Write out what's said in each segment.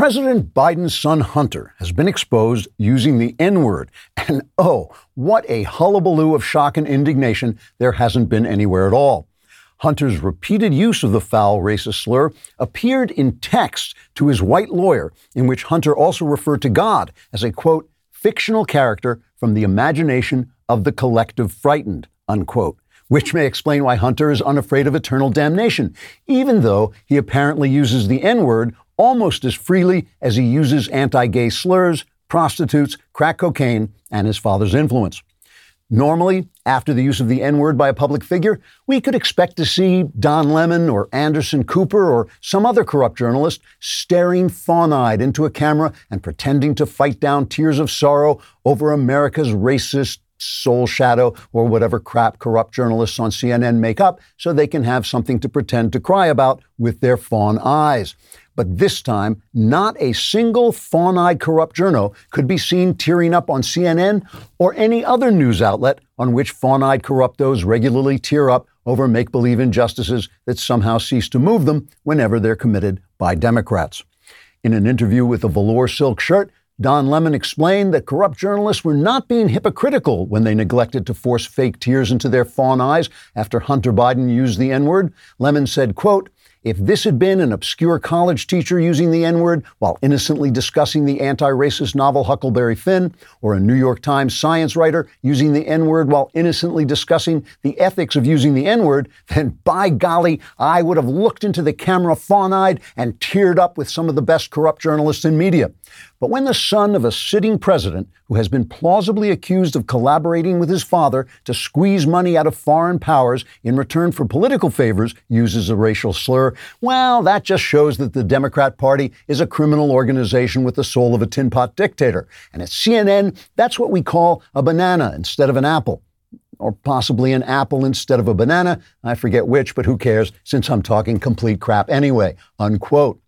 President Biden's son Hunter has been exposed using the N word. And oh, what a hullabaloo of shock and indignation there hasn't been anywhere at all. Hunter's repeated use of the foul racist slur appeared in text to his white lawyer, in which Hunter also referred to God as a quote, fictional character from the imagination of the collective frightened, unquote which may explain why Hunter is unafraid of eternal damnation, even though he apparently uses the N word almost as freely as he uses anti gay slurs, prostitutes, crack cocaine, and his father's influence. Normally, after the use of the N word by a public figure, we could expect to see Don Lemon or Anderson Cooper or some other corrupt journalist staring fawn eyed into a camera and pretending to fight down tears of sorrow over America's racist, soul shadow, or whatever crap corrupt journalists on CNN make up so they can have something to pretend to cry about with their fawn eyes. But this time, not a single fawn eyed corrupt journo could be seen tearing up on CNN or any other news outlet on which fawn eyed corruptos regularly tear up over make believe injustices that somehow cease to move them whenever they're committed by Democrats. In an interview with a velour silk shirt, Don Lemon explained that corrupt journalists were not being hypocritical when they neglected to force fake tears into their fawn eyes after Hunter Biden used the N-word. Lemon said, quote, if this had been an obscure college teacher using the N word while innocently discussing the anti racist novel Huckleberry Finn, or a New York Times science writer using the N word while innocently discussing the ethics of using the N word, then by golly, I would have looked into the camera fawn eyed and teared up with some of the best corrupt journalists in media. But when the son of a sitting president who has been plausibly accused of collaborating with his father to squeeze money out of foreign powers in return for political favors uses a racial slur, well, that just shows that the Democrat Party is a criminal organization with the soul of a tin pot dictator. And at CNN, that's what we call a banana instead of an apple or possibly an apple instead of a banana. I forget which, but who cares since I'm talking complete crap anyway. Unquote.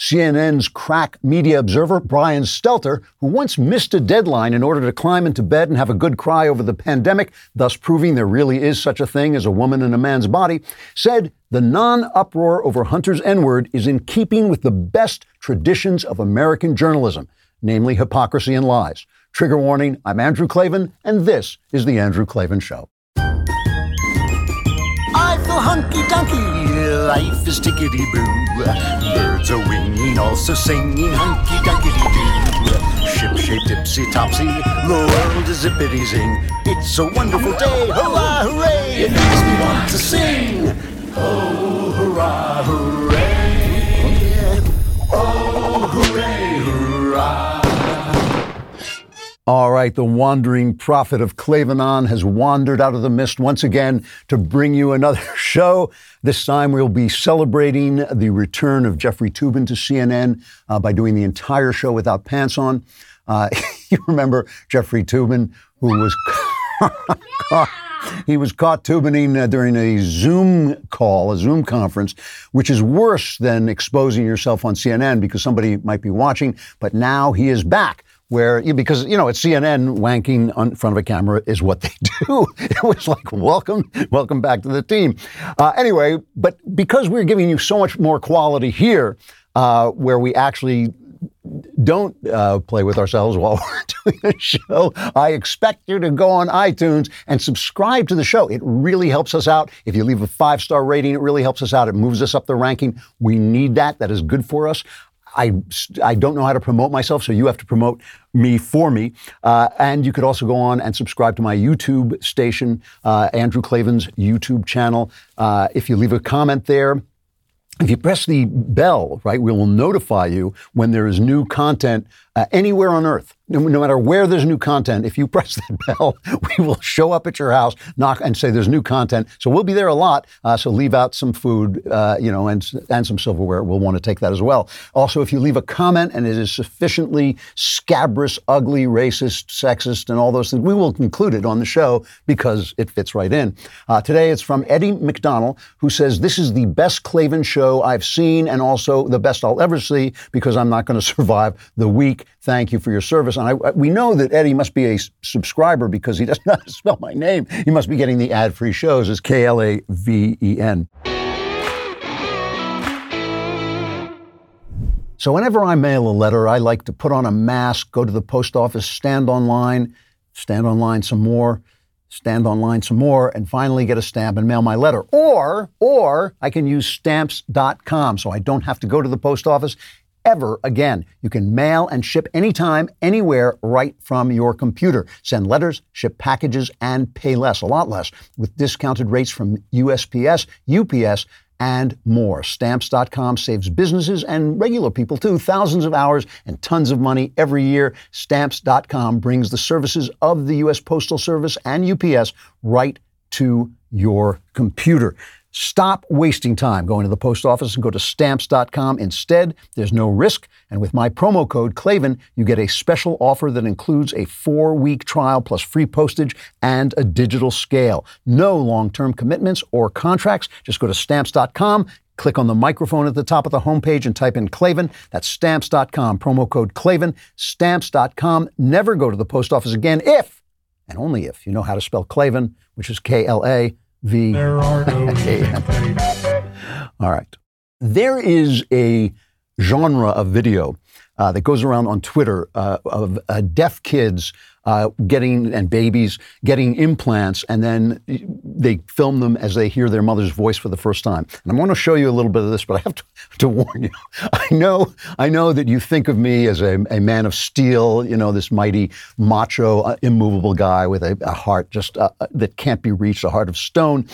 CNN's crack media observer, Brian Stelter, who once missed a deadline in order to climb into bed and have a good cry over the pandemic, thus proving there really is such a thing as a woman in a man's body, said the non uproar over Hunter's N word is in keeping with the best traditions of American journalism, namely hypocrisy and lies. Trigger warning I'm Andrew Klavan, and this is The Andrew Klavan Show. Hunky dunky, life is tickety boo. Birds are winging, also singing hunky dunky doo. Ship shaped tipsy topsy, the world is zippity zing. It's a wonderful day, hurrah, hooray! It makes me want to sing. Oh, hurrah, hooray! All right, the wandering prophet of Clavanon has wandered out of the mist once again to bring you another show. This time we'll be celebrating the return of Jeffrey Toobin to CNN uh, by doing the entire show without pants on. Uh, you remember Jeffrey Toobin, who was he was caught tubining uh, during a Zoom call, a Zoom conference, which is worse than exposing yourself on CNN because somebody might be watching. But now he is back where because you know at CNN wanking in front of a camera is what they do. It was like welcome, welcome back to the team. Uh, anyway, but because we're giving you so much more quality here, uh, where we actually don't uh, play with ourselves while we're doing the show. I expect you to go on iTunes and subscribe to the show. It really helps us out. If you leave a five star rating, it really helps us out. It moves us up the ranking. We need that. That is good for us. I, I don't know how to promote myself, so you have to promote me for me. Uh, and you could also go on and subscribe to my YouTube station, uh, Andrew Klavan's YouTube channel. Uh, if you leave a comment there, if you press the bell, right, we will notify you when there is new content uh, anywhere on earth no, no, matter where there's new content, if you press that bell, we will show up at your house, knock, and say there's new content. So we'll be there a lot. Uh, so leave out some food, uh, you know, and and some silverware. We'll want to take that as well. Also, if you leave a comment and it is sufficiently scabrous, ugly, racist, sexist, and all those things, we will include it on the show because it fits right in. Uh, today, it's from Eddie McDonald, who says this is the best Klavan show I've seen, and also the best I'll ever see because I'm not going to survive the week. Thank you for your service. And I, we know that Eddie must be a subscriber because he how to spell my name. He must be getting the ad free shows as K L A V E N. So whenever I mail a letter, I like to put on a mask, go to the post office, stand online, stand online some more, stand online some more, and finally get a stamp and mail my letter. Or, or I can use stamps.com so I don't have to go to the post office ever again. You can mail and ship anytime, anywhere, right from your computer. Send letters, ship packages, and pay less, a lot less, with discounted rates from USPS, UPS, and more. Stamps.com saves businesses and regular people too thousands of hours and tons of money every year. Stamps.com brings the services of the U.S. Postal Service and UPS right to your computer. Stop wasting time going to the post office and go to stamps.com instead. There's no risk. And with my promo code KLAVAN, you get a special offer that includes a four week trial plus free postage and a digital scale. No long term commitments or contracts. Just go to stamps.com. Click on the microphone at the top of the homepage and type in Klavan. That's stamps.com, promo code Klavan. Stamps.com. Never go to the post office again if, and only if, you know how to spell Klavan, which is K L A V. There are no All right. There is a genre of video uh, that goes around on Twitter uh, of uh, deaf kids uh, getting and babies getting implants, and then they film them as they hear their mother's voice for the first time. And I'm going to show you a little bit of this, but I have to, to warn you. I know, I know that you think of me as a, a man of steel, you know, this mighty, macho, uh, immovable guy with a, a heart just uh, that can't be reached, a heart of stone.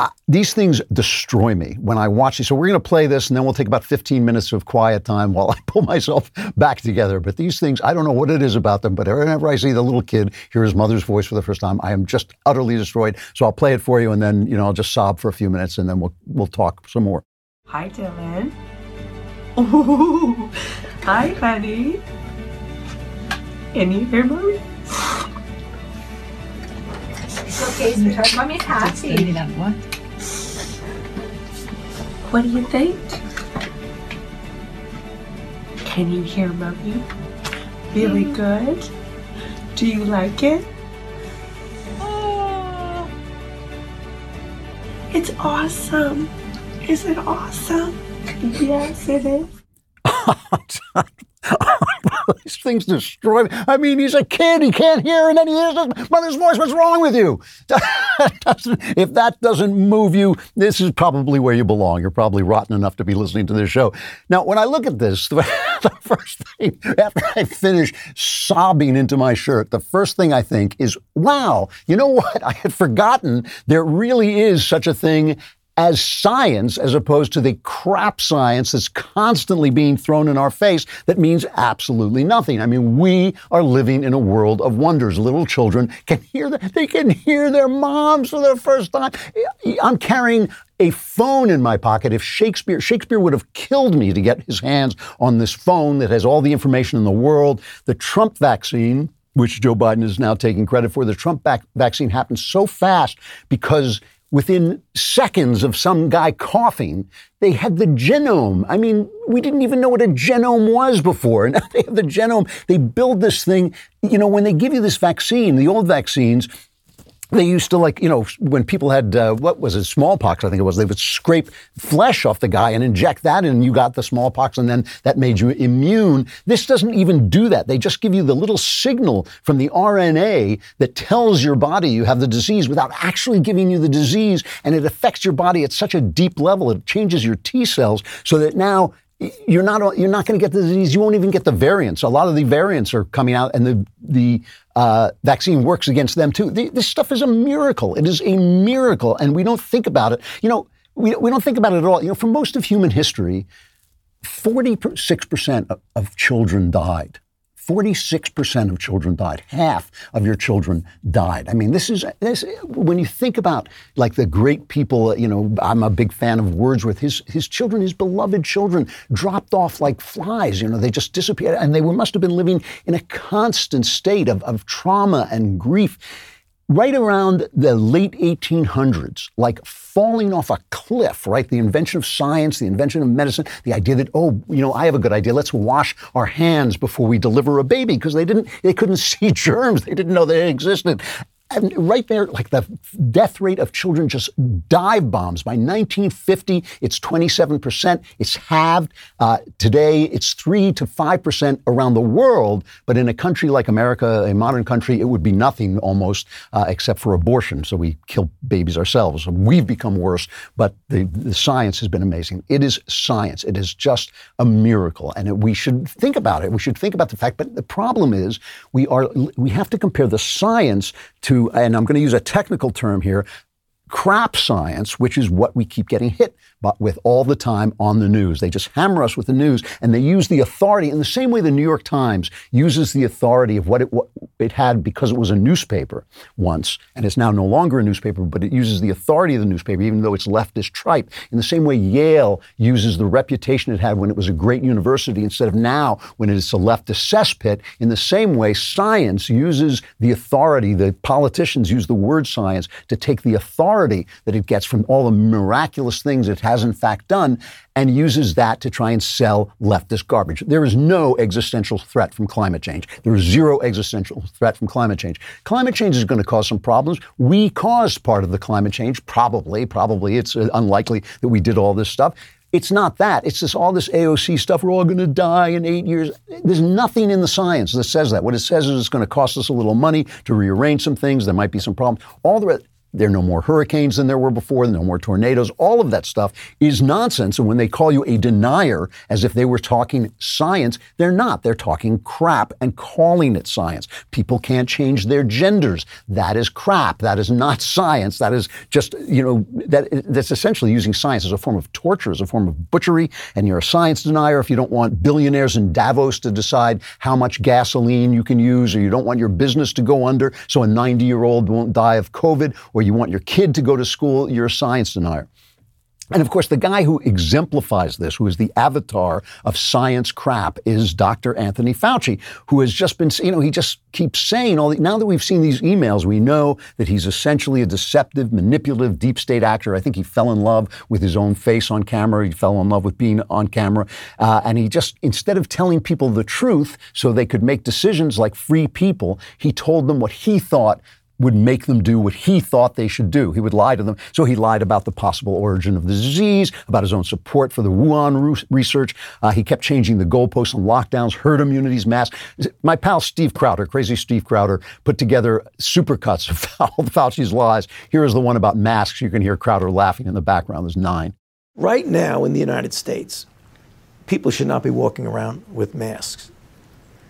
I, these things destroy me when I watch these. So we're going to play this, and then we'll take about 15 minutes of quiet time while I pull myself back together. But these things, I don't know what it is about them, but whenever I see the little kid hear his mother's voice for the first time, I am just utterly destroyed. So I'll play it for you, and then you know I'll just sob for a few minutes, and then we'll we'll talk some more. Hi, Dylan. Ooh, hi, honey. Can you hear mommy? Okay, sweetheart. Mommy's happy. What do you think? Can you hear mommy? Really good? Do you like it? Oh, it's awesome. Is it awesome? Yes, it is. These things destroy me. I mean, he's a kid. He can't hear, and then he hears his mother's voice. What's wrong with you? if that doesn't move you, this is probably where you belong. You're probably rotten enough to be listening to this show. Now, when I look at this, the first thing, after I finish sobbing into my shirt, the first thing I think is, wow, you know what? I had forgotten there really is such a thing as science as opposed to the crap science that's constantly being thrown in our face that means absolutely nothing. I mean, we are living in a world of wonders. Little children can hear the, they can hear their moms for the first time. I'm carrying a phone in my pocket. If Shakespeare Shakespeare would have killed me to get his hands on this phone that has all the information in the world. The Trump vaccine which Joe Biden is now taking credit for. The Trump vac- vaccine happened so fast because within seconds of some guy coughing, they had the genome. I mean, we didn't even know what a genome was before. Now they have the genome. They build this thing. You know, when they give you this vaccine, the old vaccines, they used to like you know when people had uh, what was it smallpox I think it was they would scrape flesh off the guy and inject that and you got the smallpox and then that made you immune. This doesn't even do that. They just give you the little signal from the RNA that tells your body you have the disease without actually giving you the disease and it affects your body at such a deep level. It changes your T cells so that now you're not you're not going to get the disease. You won't even get the variants. A lot of the variants are coming out, and the the uh, vaccine works against them too. The, this stuff is a miracle. It is a miracle, and we don't think about it. You know, we we don't think about it at all. You know, for most of human history, forty six percent of children died. 46% of children died. Half of your children died. I mean, this is, this, when you think about like the great people, you know, I'm a big fan of Wordsworth. His, his children, his beloved children, dropped off like flies. You know, they just disappeared. And they were, must have been living in a constant state of, of trauma and grief right around the late 1800s, like falling off a cliff, right? The invention of science, the invention of medicine, the idea that, oh, you know, I have a good idea. Let's wash our hands before we deliver a baby because they didn't, they couldn't see germs. They didn't know they existed. Right there, like the death rate of children just dive bombs. By 1950, it's 27%. It's halved. Uh, today, it's 3 to 5% around the world. But in a country like America, a modern country, it would be nothing almost, uh, except for abortion. So we kill babies ourselves. We've become worse, but the, the science has been amazing. It is science. It is just a miracle. And it, we should think about it. We should think about the fact. But the problem is, we are we have to compare the science to, and I'm going to use a technical term here, crap science, which is what we keep getting hit with all the time on the news. They just hammer us with the news and they use the authority in the same way the New York Times uses the authority of what it, what it had because it was a newspaper once and it's now no longer a newspaper, but it uses the authority of the newspaper, even though it's leftist tripe. In the same way, Yale uses the reputation it had when it was a great university instead of now when it is a leftist cesspit. In the same way, science uses the authority, the politicians use the word science to take the authority that it gets from all the miraculous things it has has in fact done, and uses that to try and sell leftist garbage. There is no existential threat from climate change. There is zero existential threat from climate change. Climate change is going to cause some problems. We caused part of the climate change, probably. Probably it's uh, unlikely that we did all this stuff. It's not that. It's just all this AOC stuff. We're all going to die in eight years. There's nothing in the science that says that. What it says is it's going to cost us a little money to rearrange some things. There might be some problems. All the rest. There are no more hurricanes than there were before, no more tornadoes. All of that stuff is nonsense. And when they call you a denier as if they were talking science, they're not. They're talking crap and calling it science. People can't change their genders. That is crap. That is not science. That is just, you know, that, that's essentially using science as a form of torture, as a form of butchery. And you're a science denier if you don't want billionaires in Davos to decide how much gasoline you can use, or you don't want your business to go under so a 90 year old won't die of COVID, or you want your kid to go to school, you're a science denier. And of course, the guy who exemplifies this, who is the avatar of science crap, is Dr. Anthony Fauci, who has just been, you know, he just keeps saying all the, now that we've seen these emails, we know that he's essentially a deceptive, manipulative, deep state actor. I think he fell in love with his own face on camera. He fell in love with being on camera. Uh, and he just, instead of telling people the truth so they could make decisions like free people, he told them what he thought would make them do what he thought they should do. He would lie to them. So he lied about the possible origin of the disease, about his own support for the Wuhan research. Uh, he kept changing the goalposts on lockdowns, herd immunities, masks. My pal Steve Crowder, crazy Steve Crowder, put together supercuts of all the Fauci's lies. Here is the one about masks. You can hear Crowder laughing in the background. There's nine. Right now in the United States, people should not be walking around with masks.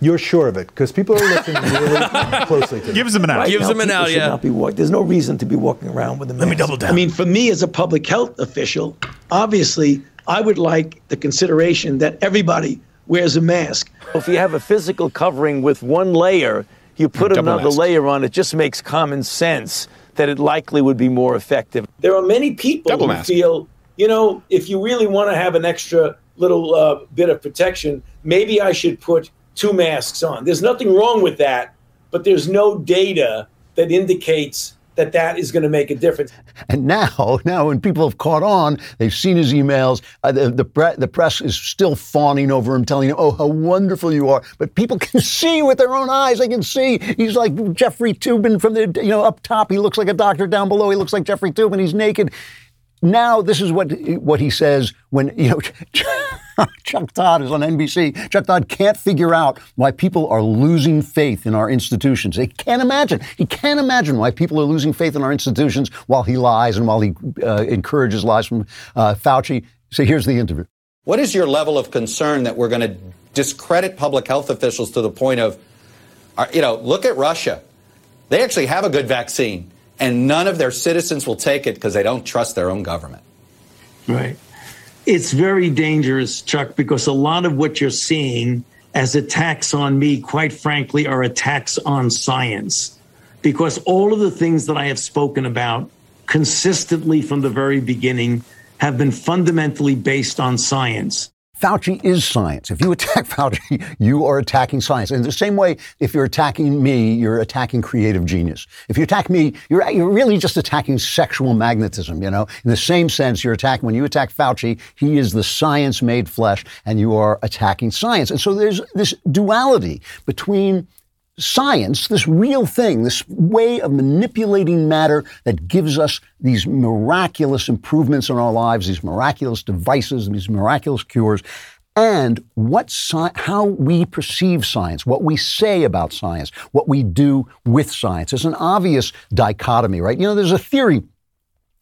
You're sure of it because people are listening really closely to Gives them an out. Right Gives now, them an out, yeah. Not be walk- There's no reason to be walking around with a mask. Let me double down. I mean, for me as a public health official, obviously, I would like the consideration that everybody wears a mask. If you have a physical covering with one layer, you put Double another mask. layer on. It just makes common sense that it likely would be more effective. There are many people Double who mask. feel, you know, if you really want to have an extra little uh, bit of protection, maybe I should put two masks on. There's nothing wrong with that, but there's no data that indicates that that is going to make a difference. And now, now when people have caught on, they've seen his emails. Uh, the, the, pre- the press is still fawning over him, telling him, "Oh, how wonderful you are." But people can see with their own eyes. They can see he's like Jeffrey Toobin from the, you know, up top. He looks like a doctor. Down below, he looks like Jeffrey Toobin. He's naked. Now, this is what what he says when you know. Chuck Todd is on NBC. Chuck Todd can't figure out why people are losing faith in our institutions. He can't imagine. He can't imagine why people are losing faith in our institutions while he lies and while he uh, encourages lies from uh, Fauci. So here's the interview. What is your level of concern that we're going to discredit public health officials to the point of, uh, you know, look at Russia. They actually have a good vaccine, and none of their citizens will take it because they don't trust their own government. Right. It's very dangerous, Chuck, because a lot of what you're seeing as attacks on me, quite frankly, are attacks on science. Because all of the things that I have spoken about consistently from the very beginning have been fundamentally based on science. Fauci is science. If you attack Fauci, you are attacking science. In the same way, if you're attacking me, you're attacking creative genius. If you attack me, you're, you're really just attacking sexual magnetism, you know? In the same sense, you're attacking, when you attack Fauci, he is the science made flesh, and you are attacking science. And so there's this duality between science, this real thing, this way of manipulating matter that gives us these miraculous improvements in our lives, these miraculous devices, these miraculous cures, and what sci- how we perceive science, what we say about science, what we do with science. It's an obvious dichotomy, right? You know, there's a theory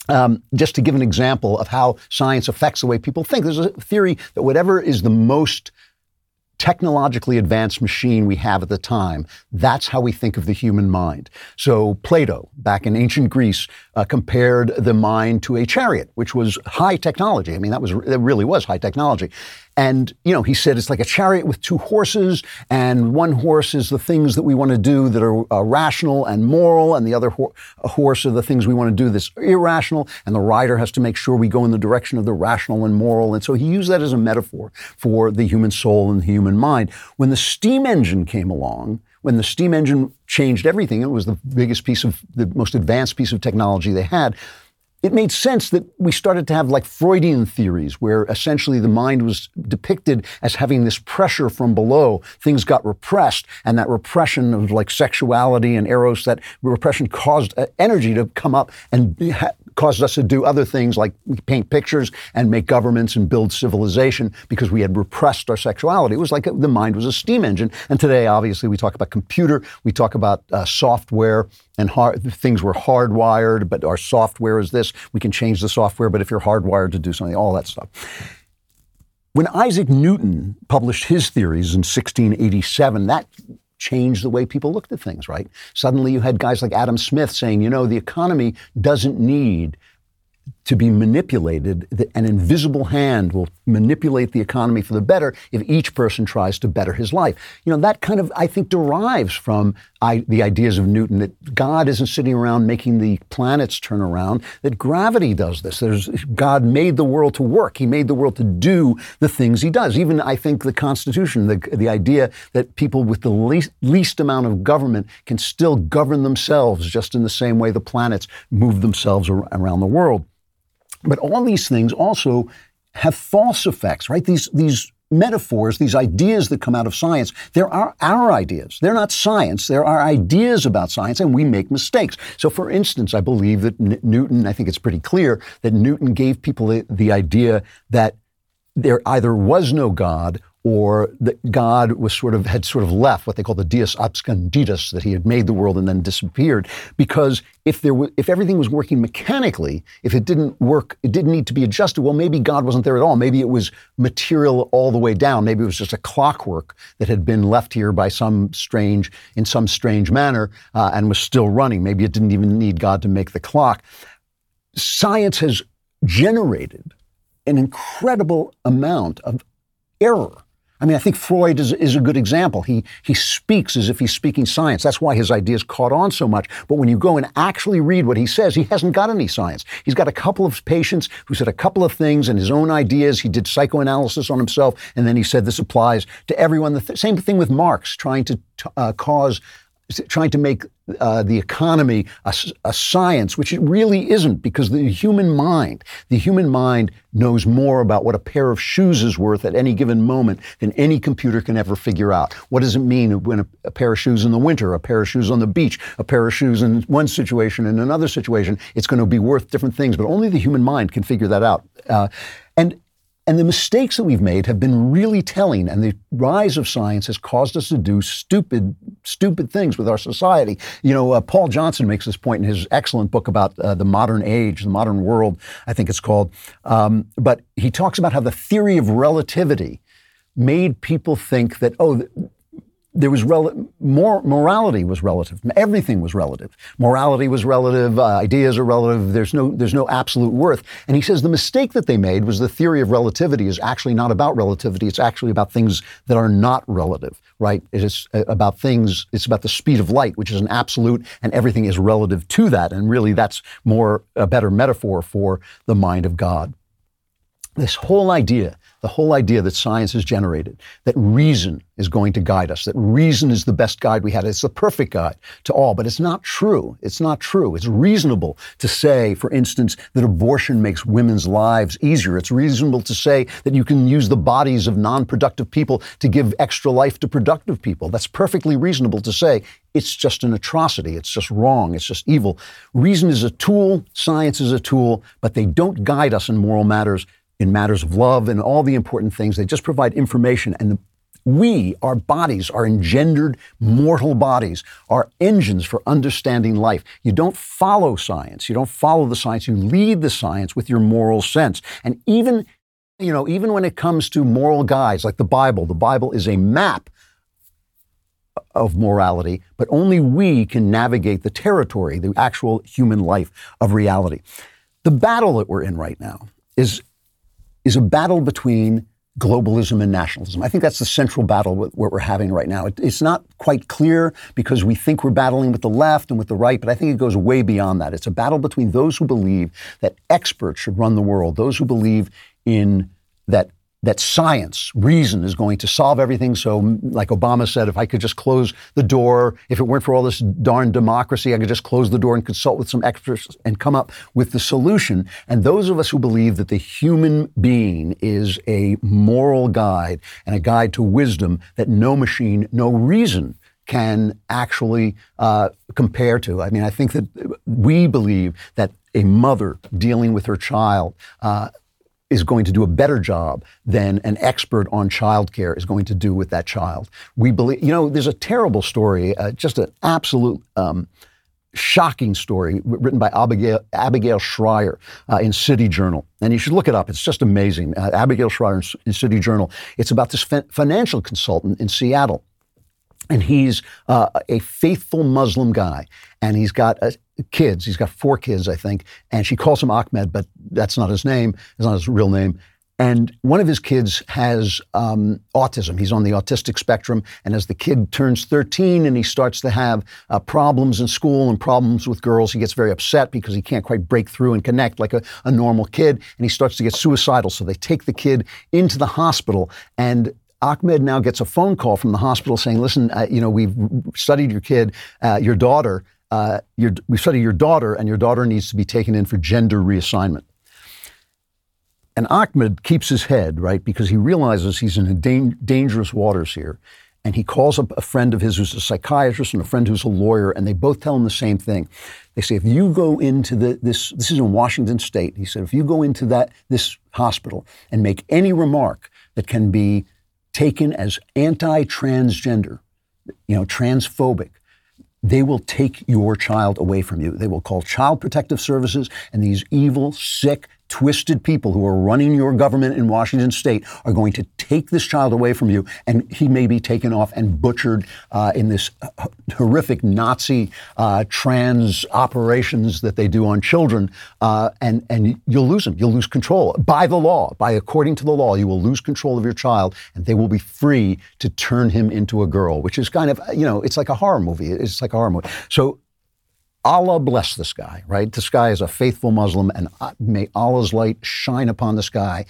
um, just to give an example of how science affects the way people think, there's a theory that whatever is the most technologically advanced machine we have at the time, that's how we think of the human mind. So Plato, back in ancient Greece, uh, compared the mind to a chariot, which was high technology. I mean, that was that really was high technology. And, you know, he said it's like a chariot with two horses, and one horse is the things that we want to do that are uh, rational and moral, and the other ho- horse are the things we want to do that's irrational, and the rider has to make sure we go in the direction of the rational and moral. And so he used that as a metaphor for the human soul and the human mind. When the steam engine came along, when the steam engine changed everything, it was the biggest piece of, the most advanced piece of technology they had it made sense that we started to have like Freudian theories where essentially the mind was depicted as having this pressure from below. Things got repressed, and that repression of like sexuality and eros, that repression caused uh, energy to come up and caused us to do other things like paint pictures and make governments and build civilization because we had repressed our sexuality. It was like the mind was a steam engine. And today, obviously, we talk about computer, we talk about uh, software, and hard, things were hardwired, but our software is this. We can change the software, but if you're hardwired to do something, all that stuff. When Isaac Newton published his theories in 1687, that changed the way people looked at things, right? Suddenly you had guys like Adam Smith saying, you know, the economy doesn't need to be manipulated. An invisible hand will manipulate the economy for the better if each person tries to better his life. You know, that kind of, I think, derives from I, the ideas of Newton that God isn't sitting around making the planets turn around, that gravity does this. There's, God made the world to work. He made the world to do the things he does. Even, I think, the Constitution, the, the idea that people with the least, least amount of government can still govern themselves just in the same way the planets move themselves around the world. But all these things also have false effects, right? These, these metaphors, these ideas that come out of science, they're our, our ideas. They're not science. They're our ideas about science, and we make mistakes. So, for instance, I believe that N- Newton, I think it's pretty clear that Newton gave people the, the idea that there either was no God or that God was sort of had sort of left what they call the Deus absconditus, that he had made the world and then disappeared. Because if there were, if everything was working mechanically, if it didn't work, it didn't need to be adjusted. Well, maybe God wasn't there at all. Maybe it was material all the way down. Maybe it was just a clockwork that had been left here by some strange, in some strange manner, uh, and was still running. Maybe it didn't even need God to make the clock. Science has generated an incredible amount of error I mean, I think Freud is, is a good example. He, he speaks as if he's speaking science. That's why his ideas caught on so much. But when you go and actually read what he says, he hasn't got any science. He's got a couple of patients who said a couple of things and his own ideas. He did psychoanalysis on himself, and then he said this applies to everyone. The th- same thing with Marx, trying to uh, cause trying to make uh, the economy a, a, science, which it really isn't, because the human mind, the human mind knows more about what a pair of shoes is worth at any given moment than any computer can ever figure out. What does it mean when a, a pair of shoes in the winter, a pair of shoes on the beach, a pair of shoes in one situation, and another situation, it's going to be worth different things, but only the human mind can figure that out. Uh, and and the mistakes that we've made have been really telling, and the rise of science has caused us to do stupid, stupid things with our society. You know, uh, Paul Johnson makes this point in his excellent book about uh, the modern age, the modern world, I think it's called. Um, but he talks about how the theory of relativity made people think that, oh, there was rel- more morality was relative. Everything was relative. Morality was relative. Uh, ideas are relative. There's no there's no absolute worth. And he says the mistake that they made was the theory of relativity is actually not about relativity. It's actually about things that are not relative. Right? It is uh, about things. It's about the speed of light, which is an absolute, and everything is relative to that. And really, that's more a better metaphor for the mind of God. this whole idea, the whole idea that science has generated, that reason is going to guide us, that reason is the best guide we had. It's the perfect guide to all, but it's not true. It's not true. It's reasonable to say, for instance, that abortion makes women's lives easier. It's reasonable to say that you can use the bodies of non-productive people to give extra life to productive people. That's perfectly reasonable to say. It's just an atrocity. It's just wrong. It's just evil. Reason is a tool. Science is a tool, but they don't guide us in moral matters in matters of love and all the important things. They just provide information. And the, we, our bodies, our engendered mortal bodies, are engines for understanding life. You don't follow science. You don't follow the science. You lead the science with your moral sense. And even, you know, even when it comes to moral guides like the Bible, the Bible is a map of morality, but only we can navigate the territory, the actual human life of reality. The battle that we're in right now is is a battle between globalism and nationalism. I think that's the central battle with what we're having right now. It, it's not quite clear because we think we're battling with the left and with the right, but I think it goes way beyond that. It's a battle between those who believe that experts should run the world, those who believe in that that science, reason is going to solve everything. So, like Obama said, if I could just close the door, if it weren't for all this darn democracy, I could just close the door and consult with some experts and come up with the solution. And those of us who believe that the human being is a moral guide and a guide to wisdom that no machine, no reason can actually uh, compare to. I mean, I think that we believe that a mother dealing with her child uh, is going to do a better job than an expert on childcare is going to do with that child. We believe, you know, there's a terrible story, uh, just an absolute. Um, shocking story written by Abigail, Abigail Shrier uh, in City Journal. And you should look it up. It's just amazing. Uh, Abigail Shrier in, in, City Journal. It's about this fa- financial consultant in Seattle. And he's uh, a faithful Muslim guy. And he's got a, kids. He's got four kids, I think. And she calls him Ahmed, but that's not his name. It's not his real name. And one of his kids has um, autism. He's on the autistic spectrum. And as the kid turns 13 and he starts to have uh, problems in school and problems with girls, he gets very upset because he can't quite break through and connect like a, a normal kid. And he starts to get suicidal. So they take the kid into the hospital. And Ahmed now gets a phone call from the hospital saying, listen, uh, you know, we've studied your kid, uh, your daughter, uh, your, we study your daughter, and your daughter needs to be taken in for gender reassignment. And Ahmed keeps his head, right, because he realizes he's in da- dangerous waters here. And he calls up a friend of his who's a psychiatrist and a friend who's a lawyer, and they both tell him the same thing. They say, if you go into the, this, this is in Washington State. He said, if you go into that this hospital and make any remark that can be taken as anti-transgender, you know, transphobic, they will take your child away from you. They will call child protective services, and these evil, sick, twisted people who are running your government in Washington state are going to take this child away from you, and he may be taken off and butchered uh, in this horrific Nazi uh, trans operations that they do on children, uh, and and you'll lose him. You'll lose control by the law, by according to the law. You will lose control of your child, and they will be free to turn him into a girl, which is kind of you know it's like a horror movie. It's like a horror movie. So Allah bless this guy, right? This guy is a faithful Muslim, and uh, may Allah's light shine upon this guy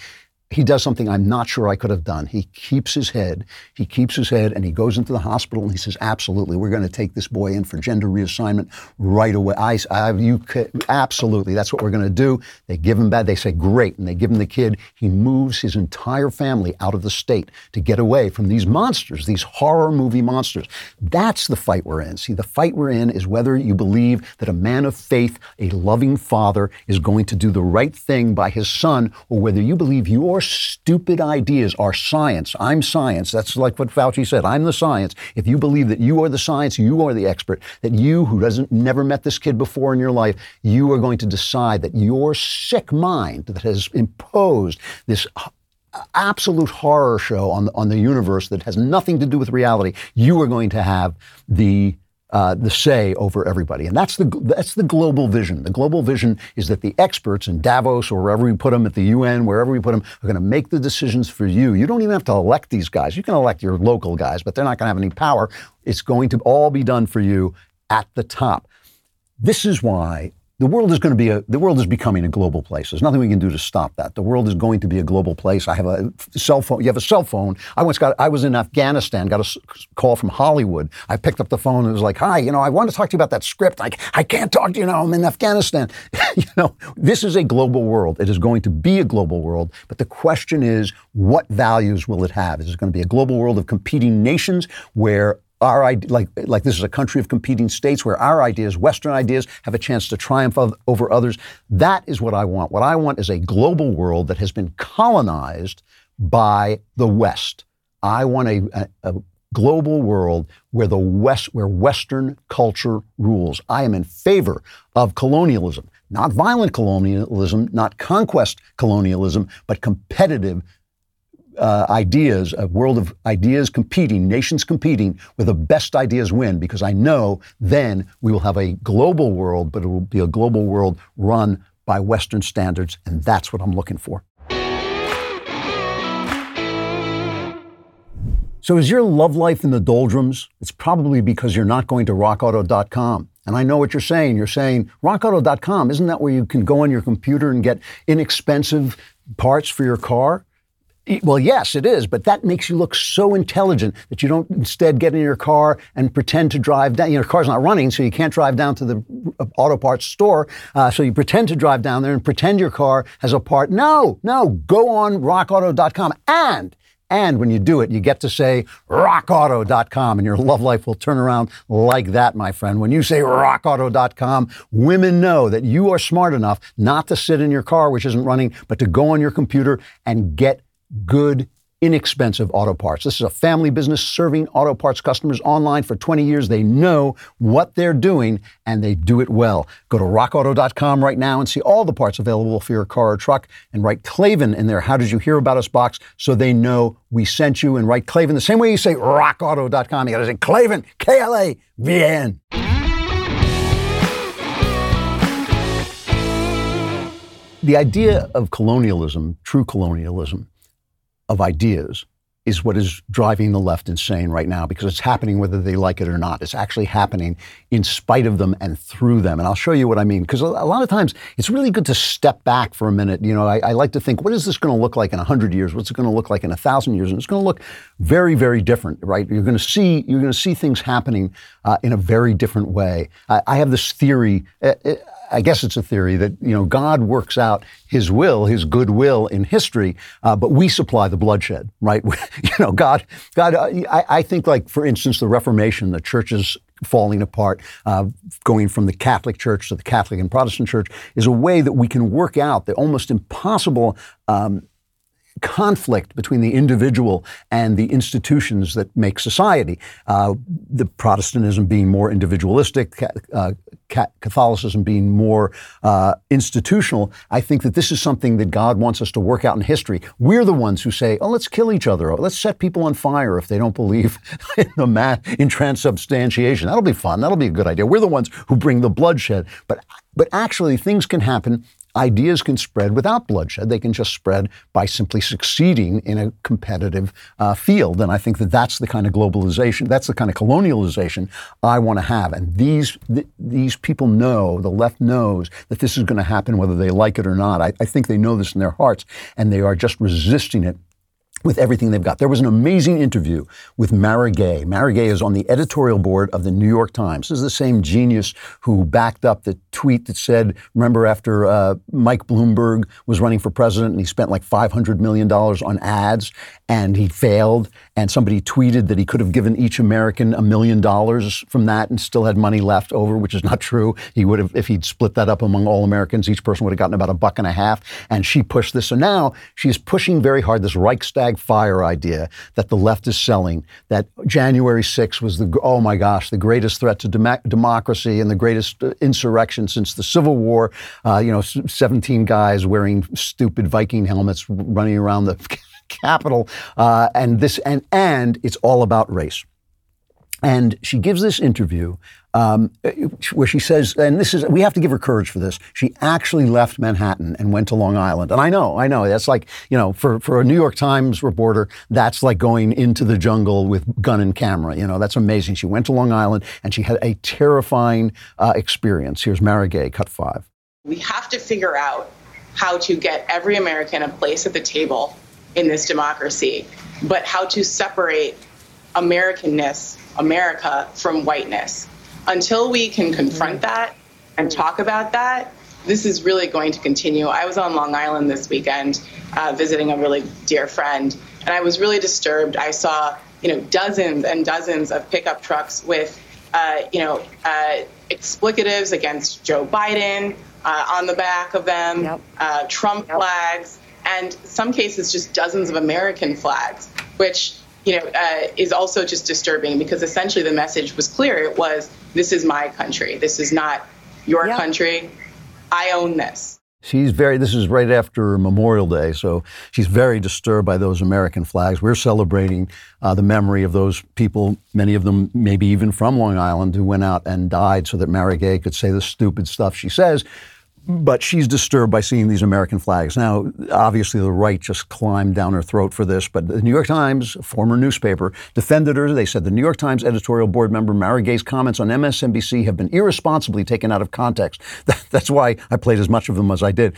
he does something I'm not sure I could have done. He keeps his head. He keeps his head and he goes into the hospital and he says, absolutely, we're going to take this boy in for gender reassignment right away. I, I you absolutely, that's what we're going to do. They give him bad. They say, great. And they give him the kid. He moves his entire family out of the state to get away from these monsters, these horror movie monsters. That's the fight we're in. See, the fight we're in is whether you believe that a man of faith, a loving father, is going to do the right thing by his son, or whether you believe your stupid ideas are science. I'm science. That's like what Fauci said. I'm the science. If you believe that you are the science, you are the expert, that you, who doesn't never met this kid before in your life, you are going to decide that your sick mind that has imposed this absolute horror show on the, on the universe that has nothing to do with reality, you are going to have the uh, the say over everybody. And that's the, that's the global vision. The global vision is that the experts in Davos or wherever we put them at the UN, wherever we put them, are going to make the decisions for you. You don't even have to elect these guys. You can elect your local guys, but they're not going to have any power. It's going to all be done for you at the top. This is why the world is going to be a the world is becoming a global place. There's nothing we can do to stop that. The world is going to be a global place. I have a cell phone. You have a cell phone. I once got I was in Afghanistan, got a call from Hollywood. I picked up the phone and it was like, "Hi, you know, I want to talk to you about that script. Like, I can't talk to you now. I'm in Afghanistan." you know, this is a global world. It is going to be a global world, but the question is, what values will it have? Is it going to be a global world of competing nations where our like like this is a country of competing states where our ideas, Western ideas, have a chance to triumph of, over others. That is what I want. What I want is a global world that has been colonized by the West. I want a, a, a global world where the West, where Western culture rules. I am in favor of colonialism, not violent colonialism, not conquest colonialism, but competitive uh, ideas, a world of ideas competing, nations competing, where the best ideas win, because I know then we will have a global world, but it will be a global world run by Western standards, and that's what I'm looking for. So, is your love life in the doldrums? It's probably because you're not going to rockauto.com. And I know what you're saying. You're saying, rockauto.com, isn't that where you can go on your computer and get inexpensive parts for your car? Well, yes, it is, but that makes you look so intelligent that you don't instead get in your car and pretend to drive down. Your car's not running, so you can't drive down to the uh, auto parts store. Uh, so you pretend to drive down there and pretend your car has a part. No, no, go on rockauto.com and and when you do it, you get to say rockauto.com and your love life will turn around like that, my friend. When you say rockauto.com, women know that you are smart enough not to sit in your car, which isn't running, but to go on your computer and get good, inexpensive auto parts. This is a family business serving auto parts customers online for 20 years. They know what they're doing and they do it well. Go to rockauto.com right now and see all the parts available for your car or truck and write Klavan in there. How Did You Hear About Us box so they know we sent you and write Klavan the same way you say rockauto.com. You got to say Klavan, K L A V N. The idea of colonialism, true colonialism, of ideas is what is driving the left insane right now because it's happening whether they like it or not. It's actually happening in spite of them and through them. And I'll show you what I mean because a lot of times it's really good to step back for a minute. You know, I, I like to think, what is this going to look like in 100 years? What's it going to look like in 1,000 years? And it's going to look very, very different, right? You're going to see, you're going to see things happening uh, in a very different way. I, I have this theory. Uh, uh, I guess it's a theory that you know God works out His will, His good will in history, uh, but we supply the bloodshed, right? you know, God, God. I, I think, like for instance, the Reformation, the churches falling apart, uh, going from the Catholic Church to the Catholic and Protestant Church, is a way that we can work out the almost impossible. Um, conflict between the individual and the institutions that make society. Uh, the Protestantism being more individualistic, uh, ca- Catholicism being more uh, institutional. I think that this is something that God wants us to work out in history. We're the ones who say, "Oh, let's kill each other. Let's set people on fire if they don't believe in the math in transubstantiation. That'll be fun. That'll be a good idea." We're the ones who bring the bloodshed. But but actually, things can happen ideas can spread without bloodshed. They can just spread by simply succeeding in a competitive uh, field. And I think that that's the kind of globalization, that's the kind of colonialization I want to have. And these th- these people know, the left knows that this is going to happen whether they like it or not. I, I think they know this in their hearts, and they are just resisting it with everything they've got. There was an amazing interview with Mara Gay. Mara Gay is on the editorial board of the New York Times. This is the same genius who backed up the tweet that said, remember after uh, Mike Bloomberg was running for president and he spent like $500 million on ads and he failed and somebody tweeted that he could have given each American a million dollars from that and still had money left over, which is not true. He would have, if he'd split that up among all Americans, each person would have gotten about a buck and a half. And she pushed this. So now she's pushing very hard this Reichstag fire idea that the left is selling, that January 6th was the, oh my gosh, the greatest threat to dem- democracy and the greatest uh, insurrection since the Civil War. Uh, you know, 17 guys wearing stupid Viking helmets running around the Capitol. Uh, and this, and, and it's all about race. And she gives this interview um, where she says, and this is, we have to give her courage for this. She actually left Manhattan and went to Long Island. And I know, I know, that's like, you know, for, for a New York Times reporter, that's like going into the jungle with gun and camera. You know, that's amazing. She went to Long Island and she had a terrifying uh, experience. Here's Mara Gay, cut five. We have to figure out how to get every American a place at the table in this democracy, but how to separate Americanness, America, from whiteness. Until we can confront that and talk about that, this is really going to continue. I was on Long Island this weekend uh, visiting a really dear friend, and I was really disturbed. I saw, you know, dozens and dozens of pickup trucks with, uh, you know, uh, explicatives against Joe Biden uh, on the back of them, yep. Uh, Trump yep. flags, and some cases just dozens of American flags, which you know uh, is also just disturbing because essentially the message was clear. It was, "This is my country. This is not your yep. country. I own this." She's very, this is right after Memorial Day, so she's very disturbed by those American flags. We're celebrating uh, the memory of those people, many of them maybe even from Long Island, who went out and died so that Mary Gay could say the stupid stuff she says but she's disturbed by seeing these American flags. Now, obviously, the right just climbed down her throat for this, but the New York Times, a former newspaper, defended her. They said the New York Times editorial board member Mara Gay's comments on MSNBC have been irresponsibly taken out of context. That's why I played as much of them as I did.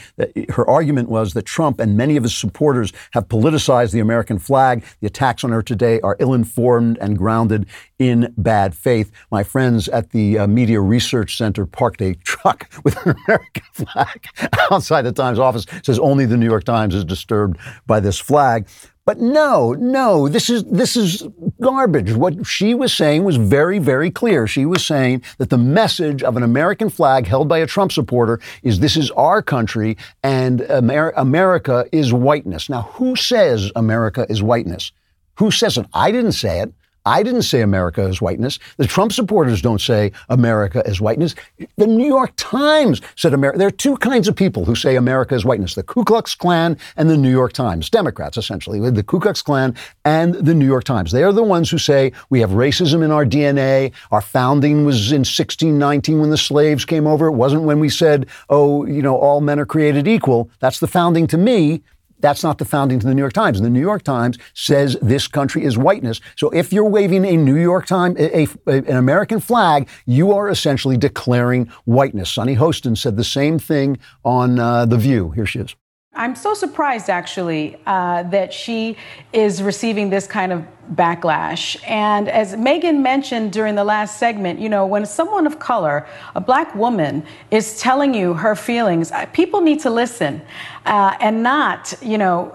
Her argument was that Trump and many of his supporters have politicized the American flag. The attacks on her today are ill informed and grounded in bad faith. My friends at the uh, Media Research Center parked a truck with an American flag outside the Times office. It says only the New York Times is disturbed by this flag. But no, no, this is this is garbage. What she was saying was very, very clear. She was saying that the message of an American flag held by a Trump supporter is this is our country and Amer- America is whiteness. Now, who says America is whiteness? Who says it? I didn't say it. I didn't say America is whiteness. The Trump supporters don't say America is whiteness. The New York Times said America. There are two kinds of people who say America is whiteness the Ku Klux Klan and the New York Times. Democrats, essentially, the Ku Klux Klan and the New York Times. They are the ones who say we have racism in our DNA. Our founding was in 1619 when the slaves came over. It wasn't when we said, oh, you know, all men are created equal. That's the founding to me. That's not the founding to the New York Times. The New York Times says this country is whiteness. So if you're waving a New York Times, a, a, an American flag, you are essentially declaring whiteness. Sunny Hostin said the same thing on uh, The View. Here she is. I'm so surprised, actually, uh, that she is receiving this kind of backlash. And as Meghan mentioned during the last segment, you know, when someone of color, a black woman, is telling you her feelings, uh, people need to listen uh, and not, you know,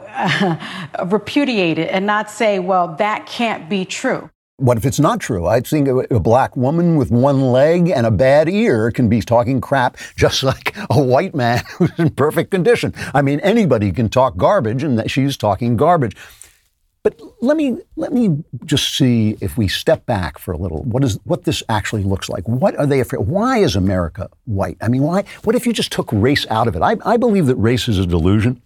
repudiate it and not say, well, that can't be true. What if it's not true? I think a black woman with one leg and a bad ear can be talking crap just like a white man who's in perfect condition. I mean, anybody can talk garbage, and she's talking garbage. But let me let me just see if we step back for a little. What is what this actually looks like? What are they afraid? Why is America white? I mean, why? What if you just took race out of it? I, I believe that race is a delusion.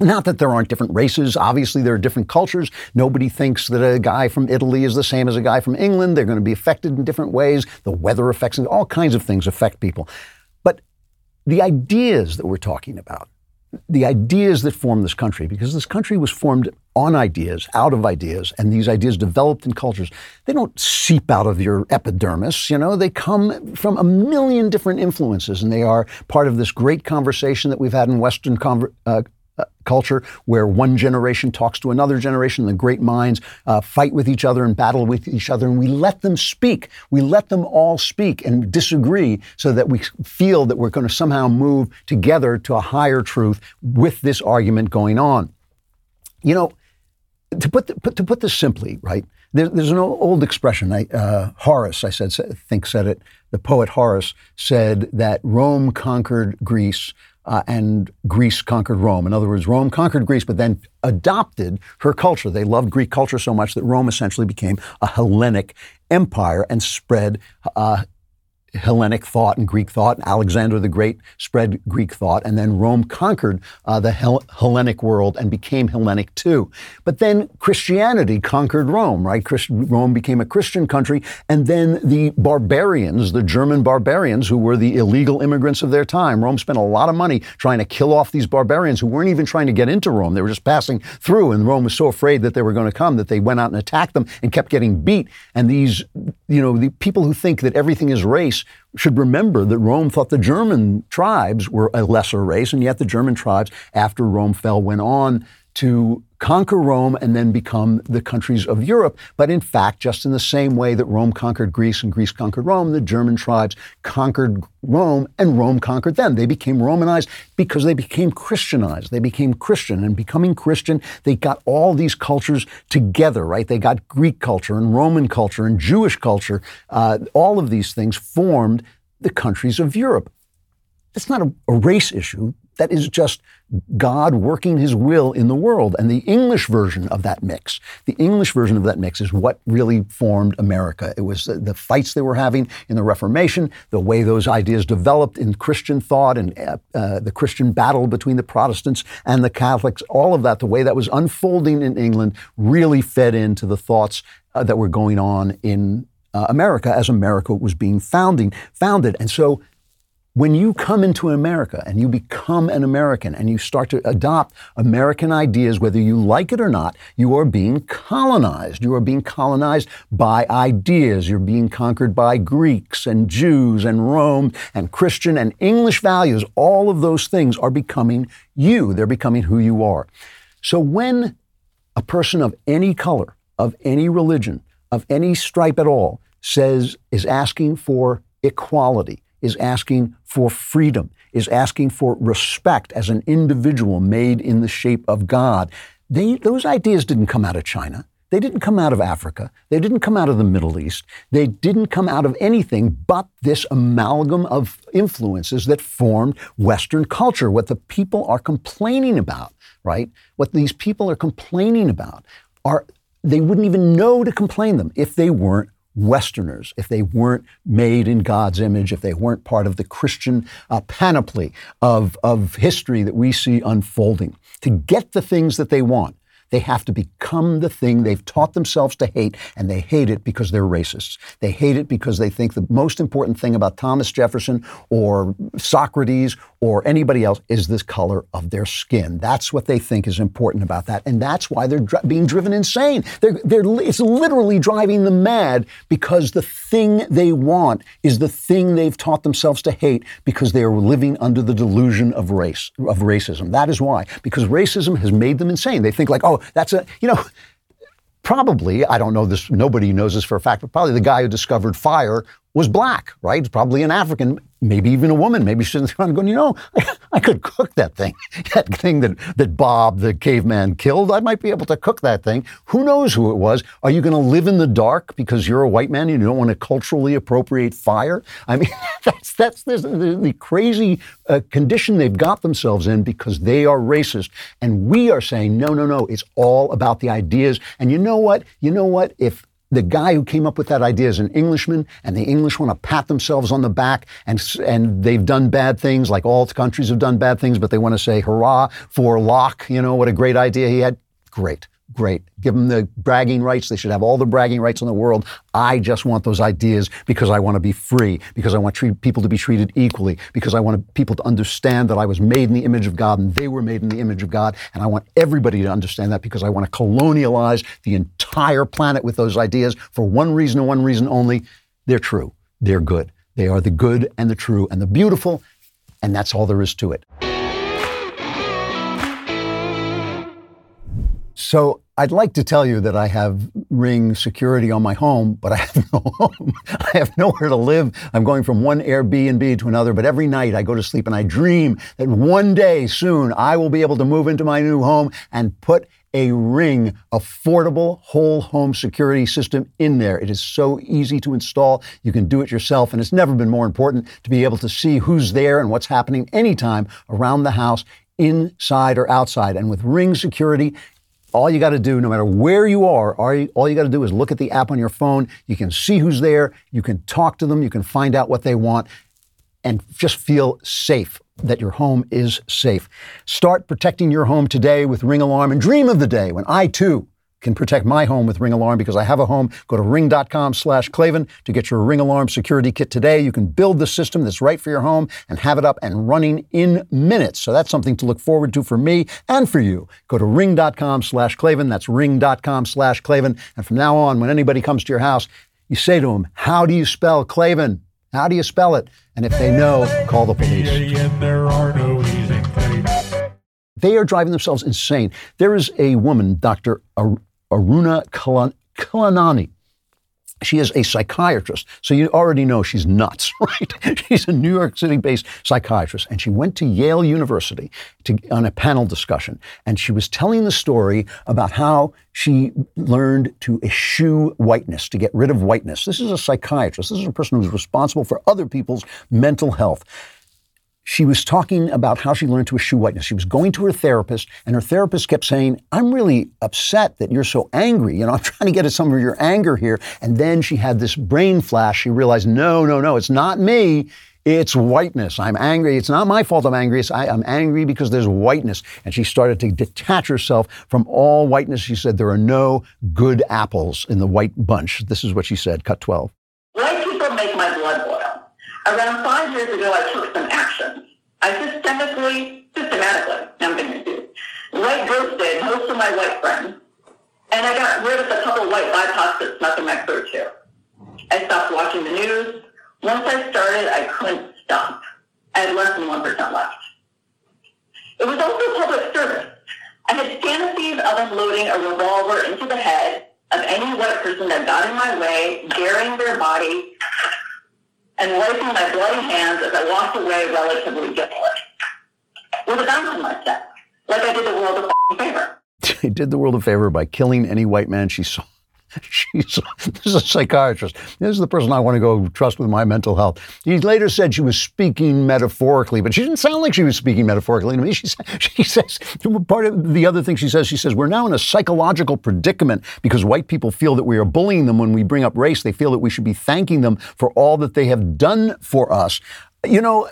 Not that there aren't different races. Obviously, there are different cultures. Nobody thinks that a guy from Italy is the same as a guy from England. They're going to be affected in different ways. The weather affects them. All kinds of things affect people. But the ideas that we're talking about, the ideas that form this country, because this country was formed on ideas, out of ideas, and these ideas developed in cultures, they don't seep out of your epidermis, you know, they come from a million different influences, and they are part of this great conversation that we've had in Western conver- uh, culture where one generation talks to another generation. The great minds uh, fight with each other and battle with each other, and we let them speak. We let them all speak and disagree so that we feel that we're going to somehow move together to a higher truth with this argument going on. You know, to put, the, put to put this simply, right? There, there's an old expression. I, uh, Horace, I said, think said it. The poet Horace said that Rome conquered Greece uh, and Greece conquered Rome. In other words, Rome conquered Greece, but then adopted her culture. They loved Greek culture so much that Rome essentially became a Hellenic empire and spread uh, Hellenic thought and Greek thought. Alexander the Great spread Greek thought, and then Rome conquered uh, the Hell- Hellenic world and became Hellenic too. But then Christianity conquered Rome, right? Christ- Rome became a Christian country, and then the barbarians, the German barbarians, who were the illegal immigrants of their time, Rome spent a lot of money trying to kill off these barbarians who weren't even trying to get into Rome. They were just passing through, and Rome was so afraid that they were going to come that they went out and attacked them and kept getting beat. And these, you know, the people who think that everything is race Should remember that Rome thought the German tribes were a lesser race, and yet the German tribes, after Rome fell, went on to conquer Rome and then become the countries of Europe. But in fact, just in the same way that Rome conquered Greece and Greece conquered Rome, the German tribes conquered Rome and Rome conquered them. They became Romanized because they became Christianized. They became Christian. And becoming Christian, they got all these cultures together, right? They got Greek culture and Roman culture and Jewish culture. Uh, all of these things formed the countries of Europe. It's not a, a race issue. That is just God working his will in the world. And the English version of that mix, the English version of that mix is what really formed America. It was the fights they were having in the Reformation, the way those ideas developed in Christian thought and uh, uh, the Christian battle between the Protestants and the Catholics, all of that, the way that was unfolding in England really fed into the thoughts uh, that were going on in uh, America as America was being founding, founded. And so when you come into America and you become an American and you start to adopt American ideas, whether you like it or not, you are being colonized. You are being colonized by ideas. You're being conquered by Greeks and Jews and Rome and Christian and English values. All of those things are becoming you. They're becoming who you are. So when a person of any color, of any religion, of any stripe at all says, is asking for equality, is asking for freedom, is asking for respect as an individual made in the shape of God. They, those ideas didn't come out of China. They didn't come out of Africa. They didn't come out of the Middle East. They didn't come out of anything but this amalgam of influences that formed Western culture. What the people are complaining about, right? What these people are complaining about are they wouldn't even know to complain them if they weren't Westerners, if they weren't made in God's image, if they weren't part of the Christian uh, panoply of, of history that we see unfolding, to get the things that they want, they have to become the thing they've taught themselves to hate, and they hate it because they're racists. They hate it because they think the most important thing about Thomas Jefferson or Socrates or anybody else is the color of their skin. That's what they think is important about that, and that's why they're being driven insane. They're, they're, it's literally driving them mad because the thing they want is the thing they've taught themselves to hate because they are living under the delusion of race, of racism. That is why, because racism has made them insane. They think like, oh, that's a, you know, probably, I don't know this, nobody knows this for a fact, but probably the guy who discovered fire was black, right? Probably an African, maybe even a woman. Maybe she's around going, you know, I, could cook that thing, that thing that, that Bob, the caveman, killed. I might be able to cook that thing. Who knows who it was? Are you going to live in the dark because you're a white man and you don't want to culturally appropriate fire? I mean, that's, that's the, the, the crazy uh, condition they've got themselves in because they are racist. And we are saying, no, no, no, it's all about the ideas. And you know what? You know what? If the guy who came up with that idea is an Englishman, and the English want to pat themselves on the back, and and they've done bad things, like all countries have done bad things, but they want to say hurrah for Locke. You know what a great idea he had. Great. Great. Give them the bragging rights. They should have all the bragging rights in the world. I just want those ideas because I want to be free, because I want treat, people to be treated equally, because I want people to understand that I was made in the image of God and they were made in the image of God. And I want everybody to understand that because I want to colonialize the entire planet with those ideas for one reason and one reason only. They're true. They're good. They are the good and the true and the beautiful. And that's all there is to it. So I'd like to tell you that I have Ring security on my home, but I have no home. I have nowhere to live. I'm going from one Airbnb to another, but every night I go to sleep and I dream that one day soon I will be able to move into my new home and put a Ring affordable whole home security system in there. It is so easy to install. You can do it yourself, and it's never been more important to be able to see who's there and what's happening anytime around the house inside or outside. And with Ring Security, all you got to do, no matter where you are, all you got to do is look at the app on your phone. You can see who's there. You can talk to them. You can find out what they want and just feel safe that your home is safe. Start protecting your home today with Ring Alarm and dream of the day when I too can protect my home with Ring Alarm because I have a home. Go to ring.com slash Klavan to get your Ring Alarm security kit today. You can build the system that's right for your home and have it up and running in minutes. So that's something to look forward to for me and for you. Go to ring.com slash Klavan. That's ring.com slash Klavan. And from now on, when anybody comes to your house, you say to them, how do you spell Klavan? How do you spell it? And if they know, call the police. there are no easy things. They are driving themselves insane. There is a woman, Dr. Ar- Aruna Khilanani. She is a psychiatrist, so you already know she's nuts, right? She's a New York City based psychiatrist, and she went to Yale University to, on a panel discussion. And she was telling the story about how she learned to eschew whiteness, to get rid of whiteness. This is a psychiatrist, this is a person who's responsible for other people's mental health she was talking about how she learned to eschew whiteness. She was going to her therapist, and her therapist kept saying, I'm really upset that you're so angry. You know, I'm trying to get at some of your anger here. And then she had this brain flash. She realized, no, no, no, it's not me. It's whiteness. I'm angry. It's not my fault I'm angry. It's I, I'm angry because there's whiteness. And she started to detach herself from all whiteness. She said, There are no good apples in the white bunch. This is what she said, cut 12. White people make my blood boil. Around five years ago, I took some actions. I systemically, systematically, I'm going to do, white ghosted most of my white friends, and I got rid of a couple white BIPOCs that snuck in my crew too. I stopped watching the news. Once I started, I couldn't stop. I had less than 1% left. It was also public service. I had fantasies of unloading a revolver into the head of any white person that got in my way, burying their body, and wiping my bloody hands as I walked away relatively guiltless. With a bounce in my step, like I did the world a favor. She did the world a favor by killing any white man she saw. She saw. This is a psychiatrist. This is the person I want to go trust with my mental health. He later said she was speaking metaphorically, but she didn't sound like she was speaking metaphorically to me. She, she says, part of the other thing she says, she says, we're now in a psychological predicament because white people feel that we are bullying them when we bring up race. They feel that we should be thanking them for all that they have done for us. You know,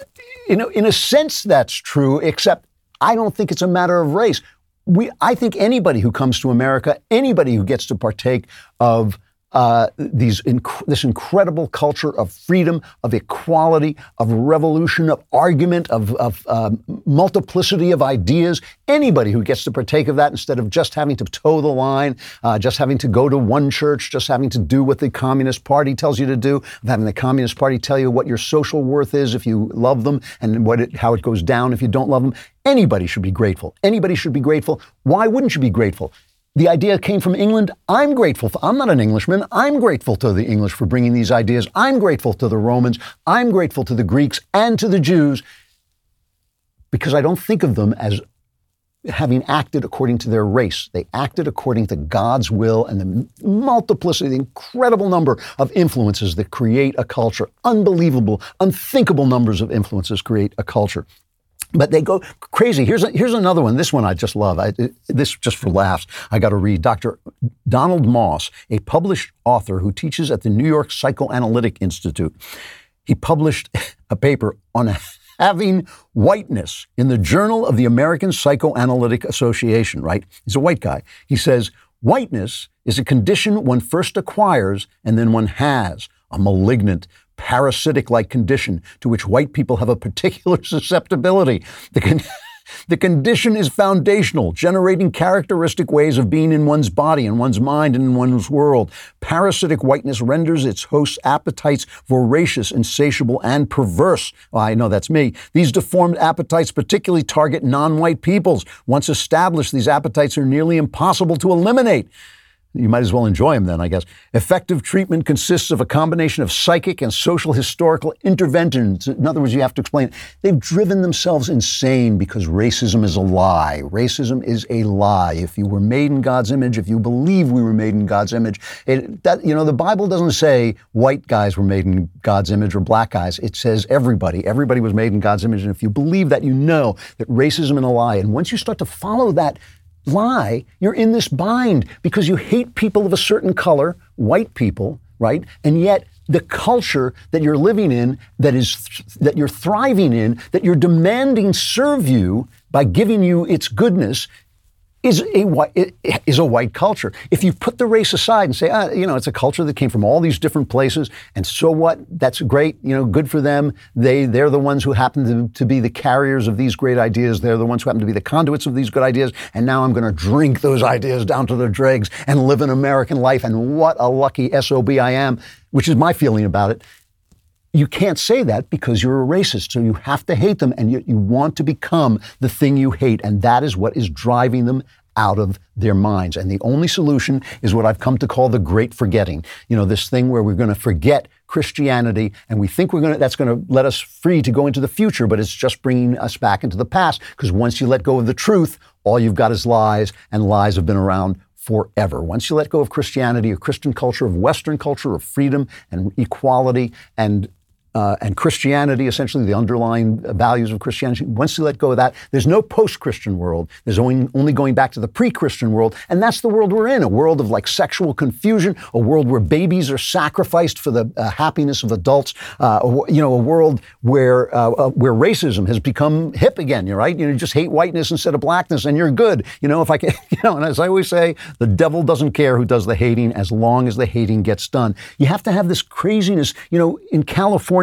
you know, in a sense, that's true, except I don't think it's a matter of race. We, I think anybody who comes to America, anybody who gets to partake of uh, these inc- this incredible culture of freedom, of equality, of revolution, of argument, of, of um, multiplicity of ideas. Anybody who gets to partake of that instead of just having to toe the line, uh, just having to go to one church, just having to do what the Communist Party tells you to do, having the Communist Party tell you what your social worth is if you love them and what it, how it goes down if you don't love them. Anybody should be grateful. Anybody should be grateful. Why wouldn't you be grateful? The idea came from England. I'm grateful. For, I'm not an Englishman. I'm grateful to the English for bringing these ideas. I'm grateful to the Romans. I'm grateful to the Greeks and to the Jews because I don't think of them as having acted according to their race. They acted according to God's will and the multiplicity, the incredible number of influences that create a culture. Unbelievable, unthinkable numbers of influences create a culture. But they go crazy. Here's, a, here's another one. This one I just love. I, this just for laughs. I got to read. Dr. Donald Moss, a published author who teaches at the New York Psychoanalytic Institute, he published a paper on having whiteness in the Journal of the American Psychoanalytic Association, right? He's a white guy. He says, whiteness is a condition one first acquires and then one has, a malignant, parasitic like condition to which white people have a particular susceptibility. The, con- the condition is foundational, generating characteristic ways of being in one's body, in one's mind, and in one's world. Parasitic whiteness renders its host's appetites voracious, insatiable, and perverse. Well, I know that's me. These deformed appetites particularly target non white peoples. Once established, these appetites are nearly impossible to eliminate. You might as well enjoy them then, I guess. Effective treatment consists of a combination of psychic and social historical interventions. In other words, you have to explain. They've driven themselves insane because racism is a lie. Racism is a lie. If you were made in God's image, if you believe we were made in God's image, it, that you know the Bible doesn't say white guys were made in God's image or black guys. It says everybody. Everybody was made in God's image, and if you believe that, you know that racism is a lie. And once you start to follow that lie, you're in this bind because you hate people of a certain color, white people, right? And yet the culture that you're living in, that is that you're thriving in, that you're demanding serve you by giving you its goodness, is a white is a white culture. If you put the race aside and say, ah, you know, it's a culture that came from all these different places, and so what? That's great. You know, good for them. They they're the ones who happen to, to be the carriers of these great ideas. They're the ones who happen to be the conduits of these good ideas. And now I'm going to drink those ideas down to their dregs and live an American life. And what a lucky sob I am, which is my feeling about it. You can't say that because you're a racist. So you have to hate them and you, you want to become the thing you hate. And that is what is driving them out of their minds. And the only solution is what I've come to call the great forgetting. You know, this thing where we're going to forget Christianity and we think we're going to, that's going to let us free to go into the future, but it's just bringing us back into the past. Because once you let go of the truth, all you've got is lies, and lies have been around forever. Once you let go of Christianity, of Christian culture, of Western culture, of freedom and equality and uh, and Christianity, essentially the underlying values of Christianity. Once you let go of that, there's no post-Christian world. There's only, only going back to the pre-Christian world, and that's the world we're in—a world of like sexual confusion, a world where babies are sacrificed for the uh, happiness of adults. Uh, you know, a world where uh, uh, where racism has become hip again. You're right. You know, you just hate whiteness instead of blackness, and you're good. You know, if I can, you know, and as I always say, the devil doesn't care who does the hating as long as the hating gets done. You have to have this craziness. You know, in California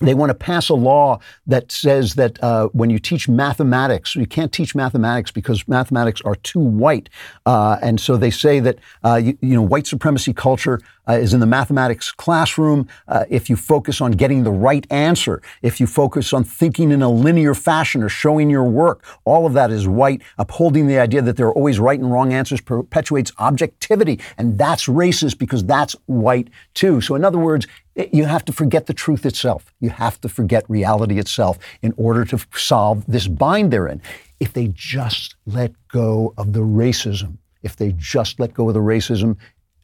they want to pass a law that says that uh, when you teach mathematics, you can't teach mathematics because mathematics are too white, uh, and so they say that uh, you, you, know white supremacy culture uh, is in the mathematics classroom. Uh, if you focus on getting the right answer, if you focus on thinking in a linear fashion or showing your work, all of that is white. Upholding the idea that there are always right and wrong answers perpetuates objectivity, and that's racist because that's white too. So in other words, you have to forget the truth itself. You have to forget reality itself in order to solve this bind they're in. If they just let go of the racism, if they just let go of the racism,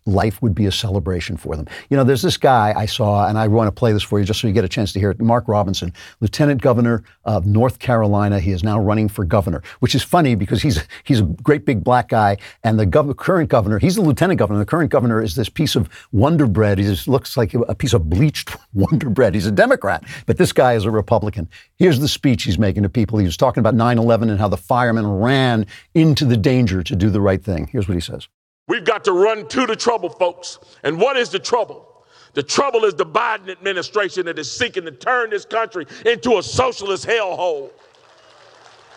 life would be a celebration for them. You know, there's this guy I saw, and I want to play this for you just so you get a chance to hear it. Mark Robinson, Lieutenant Governor of North Carolina. He is now running for governor, which is funny because he's he's a great big black guy, and the gov- current governor, he's the lieutenant governor. The current governor is this piece of Wonder Bread. He just looks like a piece of bleached Wonder Bread. He's a Democrat, but this guy is a Republican. Here's the speech he's making to people. He was talking about 9/11 and how the firemen ran into the danger to do the right thing. Here's what he says. We've got to run to the trouble, folks. And what is the trouble? The trouble is the Biden administration that is seeking to turn this country into a socialist hellhole.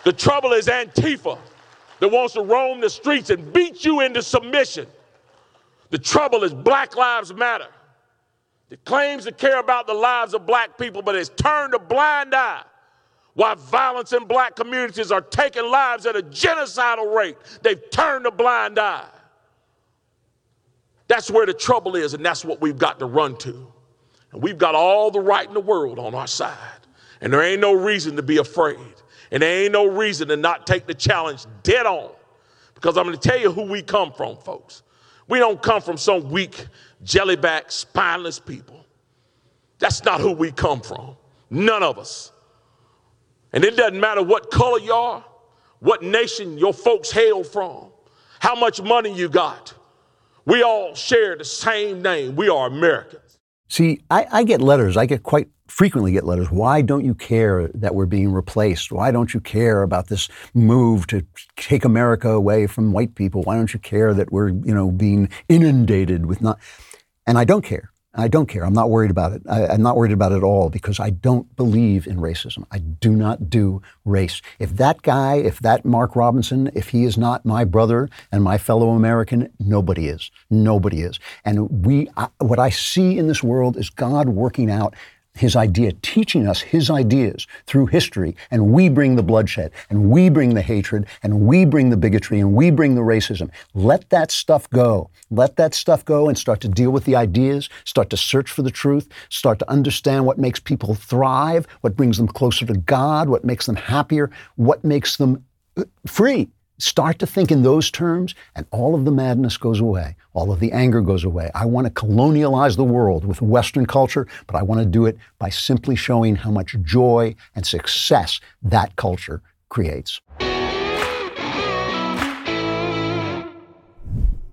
The trouble is Antifa that wants to roam the streets and beat you into submission. The trouble is Black Lives Matter that claims to care about the lives of black people but has turned a blind eye while violence in black communities are taking lives at a genocidal rate. They've turned a blind eye. That's where the trouble is, and that's what we've got to run to. And we've got all the right in the world on our side. And there ain't no reason to be afraid. And there ain't no reason to not take the challenge dead on. Because I'm going to tell you who we come from, folks. We don't come from some weak, jellyback, spineless people. That's not who we come from. None of us. And it doesn't matter what color you are, what nation your folks hail from, how much money you got. We all share the same name. We are Americans. See, I, I, get letters. I get quite frequently get letters. Why don't you care that we're being replaced? Why don't you care about this move to take America away from white people? Why don't you care that we're, you know, being inundated with not? And I don't care. I don't care. I'm not worried about it. I, am not worried about it at all because I don't believe in racism. I do not do race. If that guy, if that Mark Robinson, if he is not my brother and my fellow American, nobody is. Nobody is. And we, I, what I see in this world is God working out his idea, teaching us his ideas through history, and we bring the bloodshed, and we bring the hatred, and we bring the bigotry, and we bring the racism. Let that stuff go. Let that stuff go and start to deal with the ideas, start to search for the truth, start to understand what makes people thrive, what brings them closer to God, what makes them happier, what makes them uh, free. Start to think in those terms, and all of the madness goes away. All of the anger goes away. I want to colonialize the world with Western culture, but I want to do it by simply showing how much joy and success that culture creates.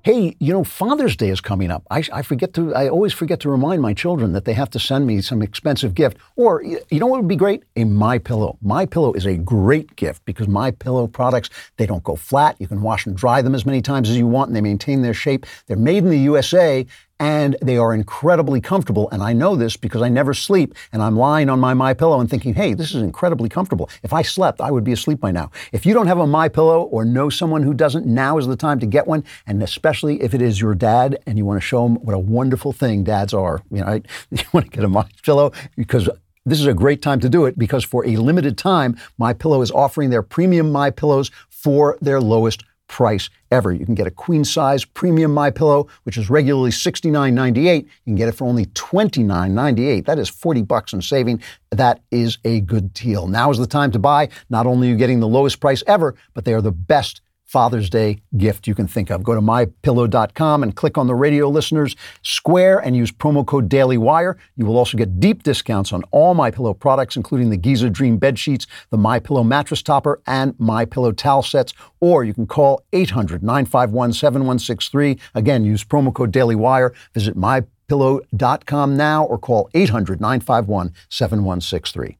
Hey, you know, Father's Day is coming up. I, I, forget to, I always forget to remind my children that they have to send me some expensive gift. Or, you know what would be great? A My Pillow. My Pillow is a great gift because My Pillow products, they don't go flat. You can wash and dry them as many times as you want and they maintain their shape. They're made in the USA and they are incredibly comfortable. And I know this because I never sleep, and I'm lying on my My Pillow and thinking, "Hey, this is incredibly comfortable. If I slept, I would be asleep by now." If you don't have a My Pillow or know someone who doesn't, now is the time to get one, and especially if it is your dad and you want to show him what a wonderful thing dads are. You know, right? you want to get a My Pillow because this is a great time to do it because for a limited time, My Pillow is offering their premium My Pillows for their lowest price ever. You can get a queen size premium My Pillow, which is regularly $69.98. You can get it for only $29.98. That is 40 bucks in saving. That is a good deal. Now is the time to buy. Not only are you getting the lowest price ever, but they are the best Father's Day gift you can think of. Go to mypillow.com and click on the radio listeners square and use promo code DailyWire. You will also get deep discounts on all My Pillow products, including the Giza Dream bed sheets, the My Pillow mattress topper, and My Pillow towel sets. Or you can call 800-951-7163. Again, use promo code DailyWire. Visit mypillow.com now or call 800-951-7163.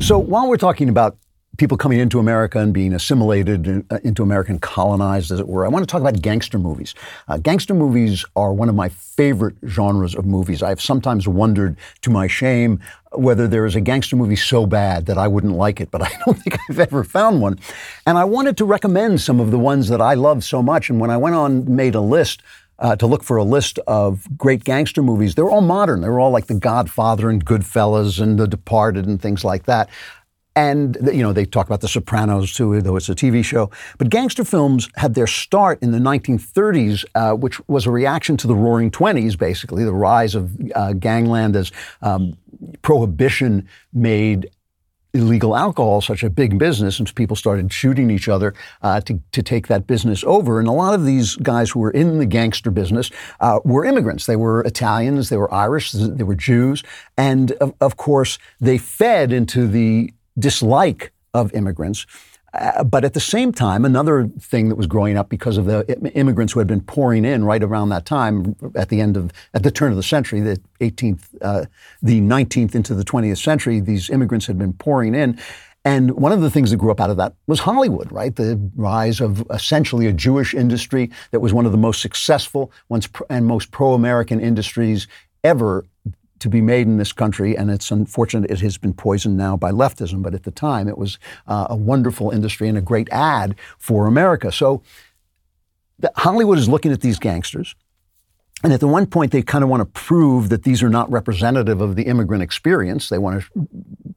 So while we're talking about people coming into America and being assimilated uh, into America and colonized, as it were, I want to talk about gangster movies. Uh, gangster movies are one of my favorite genres of movies. I've sometimes wondered, to my shame, whether there is a gangster movie so bad that I wouldn't like it, but I don't think I've ever found one. And I wanted to recommend some of the ones that I love so much. And when I went on, made a list, uh, to look for a list of great gangster movies. They're all modern. They're all like The Godfather and Goodfellas and The Departed and things like that. And you know they talk about The Sopranos too, though it's a TV show. But gangster films had their start in the 1930s, uh, which was a reaction to the Roaring Twenties, basically the rise of uh, gangland as um, prohibition made illegal alcohol such a big business, and people started shooting each other uh, to, to take that business over. And a lot of these guys who were in the gangster business uh, were immigrants. They were Italians, they were Irish, they were Jews, and of, of course, they fed into the dislike of immigrants. Uh, but at the same time, another thing that was growing up because of the immigrants who had been pouring in right around that time, at the end of, at the turn of the century, the 18th, uh, the 19th into the 20th century, these immigrants had been pouring in. And one of the things that grew up out of that was Hollywood, right? The rise of essentially a Jewish industry that was one of the most successful once and most pro American industries ever to be made in this country, and it's unfortunate it has been poisoned now by leftism, but at the time it was uh, a wonderful industry and a great ad for America. So Hollywood is looking at these gangsters. And at the one point, they kind of want to prove that these are not representative of the immigrant experience. They want to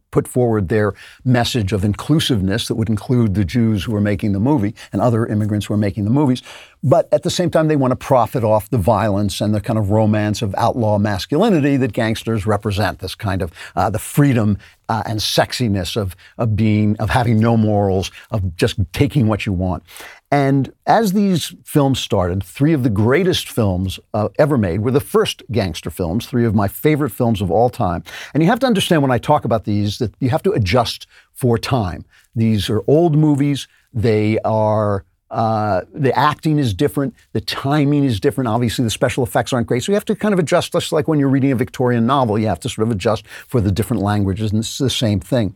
put forward their message of inclusiveness that would include the Jews who were making the movie and other immigrants who were making the movies. But at the same time, they want to profit off the violence and the kind of romance of outlaw masculinity that gangsters represent. This kind of uh, the freedom uh, and sexiness of of being of having no morals, of just taking what you want. And as these films started, three of the greatest films uh, ever made were the first gangster films, three of my favorite films of all time. And you have to understand when I talk about these that you have to adjust for time. These are old movies. They are uh, the acting is different, the timing is different. Obviously, the special effects aren't great, so you have to kind of adjust. Just like when you're reading a Victorian novel, you have to sort of adjust for the different languages, and it's the same thing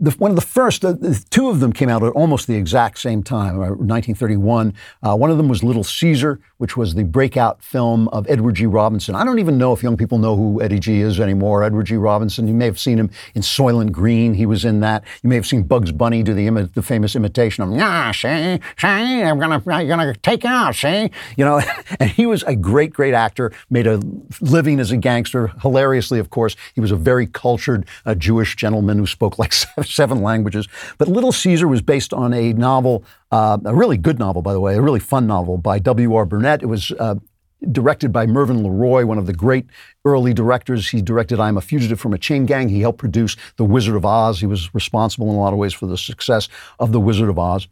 the, one of the first, uh, two of them came out at almost the exact same time, 1931. Uh, uh, one of them was Little Caesar, which was the breakout film of Edward G. Robinson. I don't even know if young people know who Eddie G is anymore. Edward G. Robinson, you may have seen him in Soylent Green. He was in that. You may have seen Bugs Bunny do the, imi- the famous imitation of, yeah, see, see, I'm gonna, I'm gonna take out, see, you know. and he was a great, great actor, made a living as a gangster, hilariously, of course. He was a very cultured uh, Jewish gentleman who spoke like seven languages. But Little Caesar was based on a novel, uh, a really good novel, by the way, a really fun novel by W.R. Burnett. It was uh, directed by Mervyn LeRoy, one of the great early directors. He directed I Am a Fugitive from a Chain Gang. He helped produce The Wizard of Oz. He was responsible in a lot of ways for the success of The Wizard of Oz.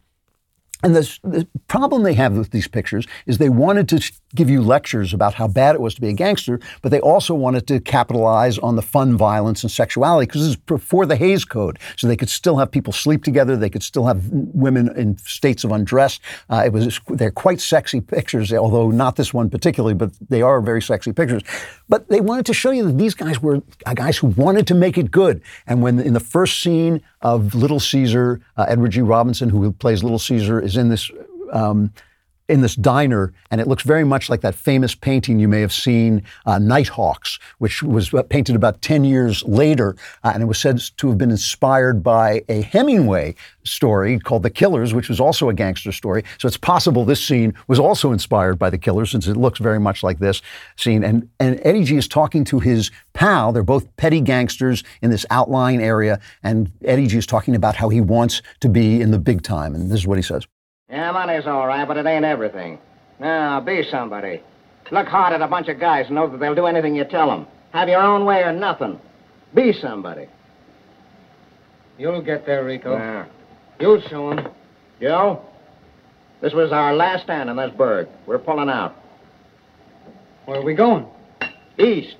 And the, the problem they have with these pictures is they wanted to give you lectures about how bad it was to be a gangster, but they also wanted to capitalize on the fun violence and sexuality because this is before the Hays Code. So they could still have people sleep together. They could still have women in states of undress. Uh, it was they're quite sexy pictures, although not this one particularly, but they are very sexy pictures. But they wanted to show you that these guys were guys who wanted to make it good. And when in the first scene of Little Caesar, uh, Edward G. Robinson, who plays Little Caesar, is is in this. Um, in this diner, and it looks very much like that famous painting you may have seen, uh, Nighthawks, which was uh, painted about 10 years later, uh, and it was said to have been inspired by a Hemingway story called The Killers, which was also a gangster story. So it's possible this scene was also inspired by The Killers, since it looks very much like this scene. And, and Eddie G is talking to his pal. They're both petty gangsters in this outlying area, and Eddie G is talking about how he wants to be in the big time. And this is what he says. Yeah, money's all right, but it ain't everything. Now, be somebody. Look hard at a bunch of guys and know that they'll do anything you tell them. Have your own way or nothing. Be somebody. You'll get there, Rico. Yeah. You'll show 'em. Joe, this was our last stand in this burg. We're pulling out. Where are we going? East.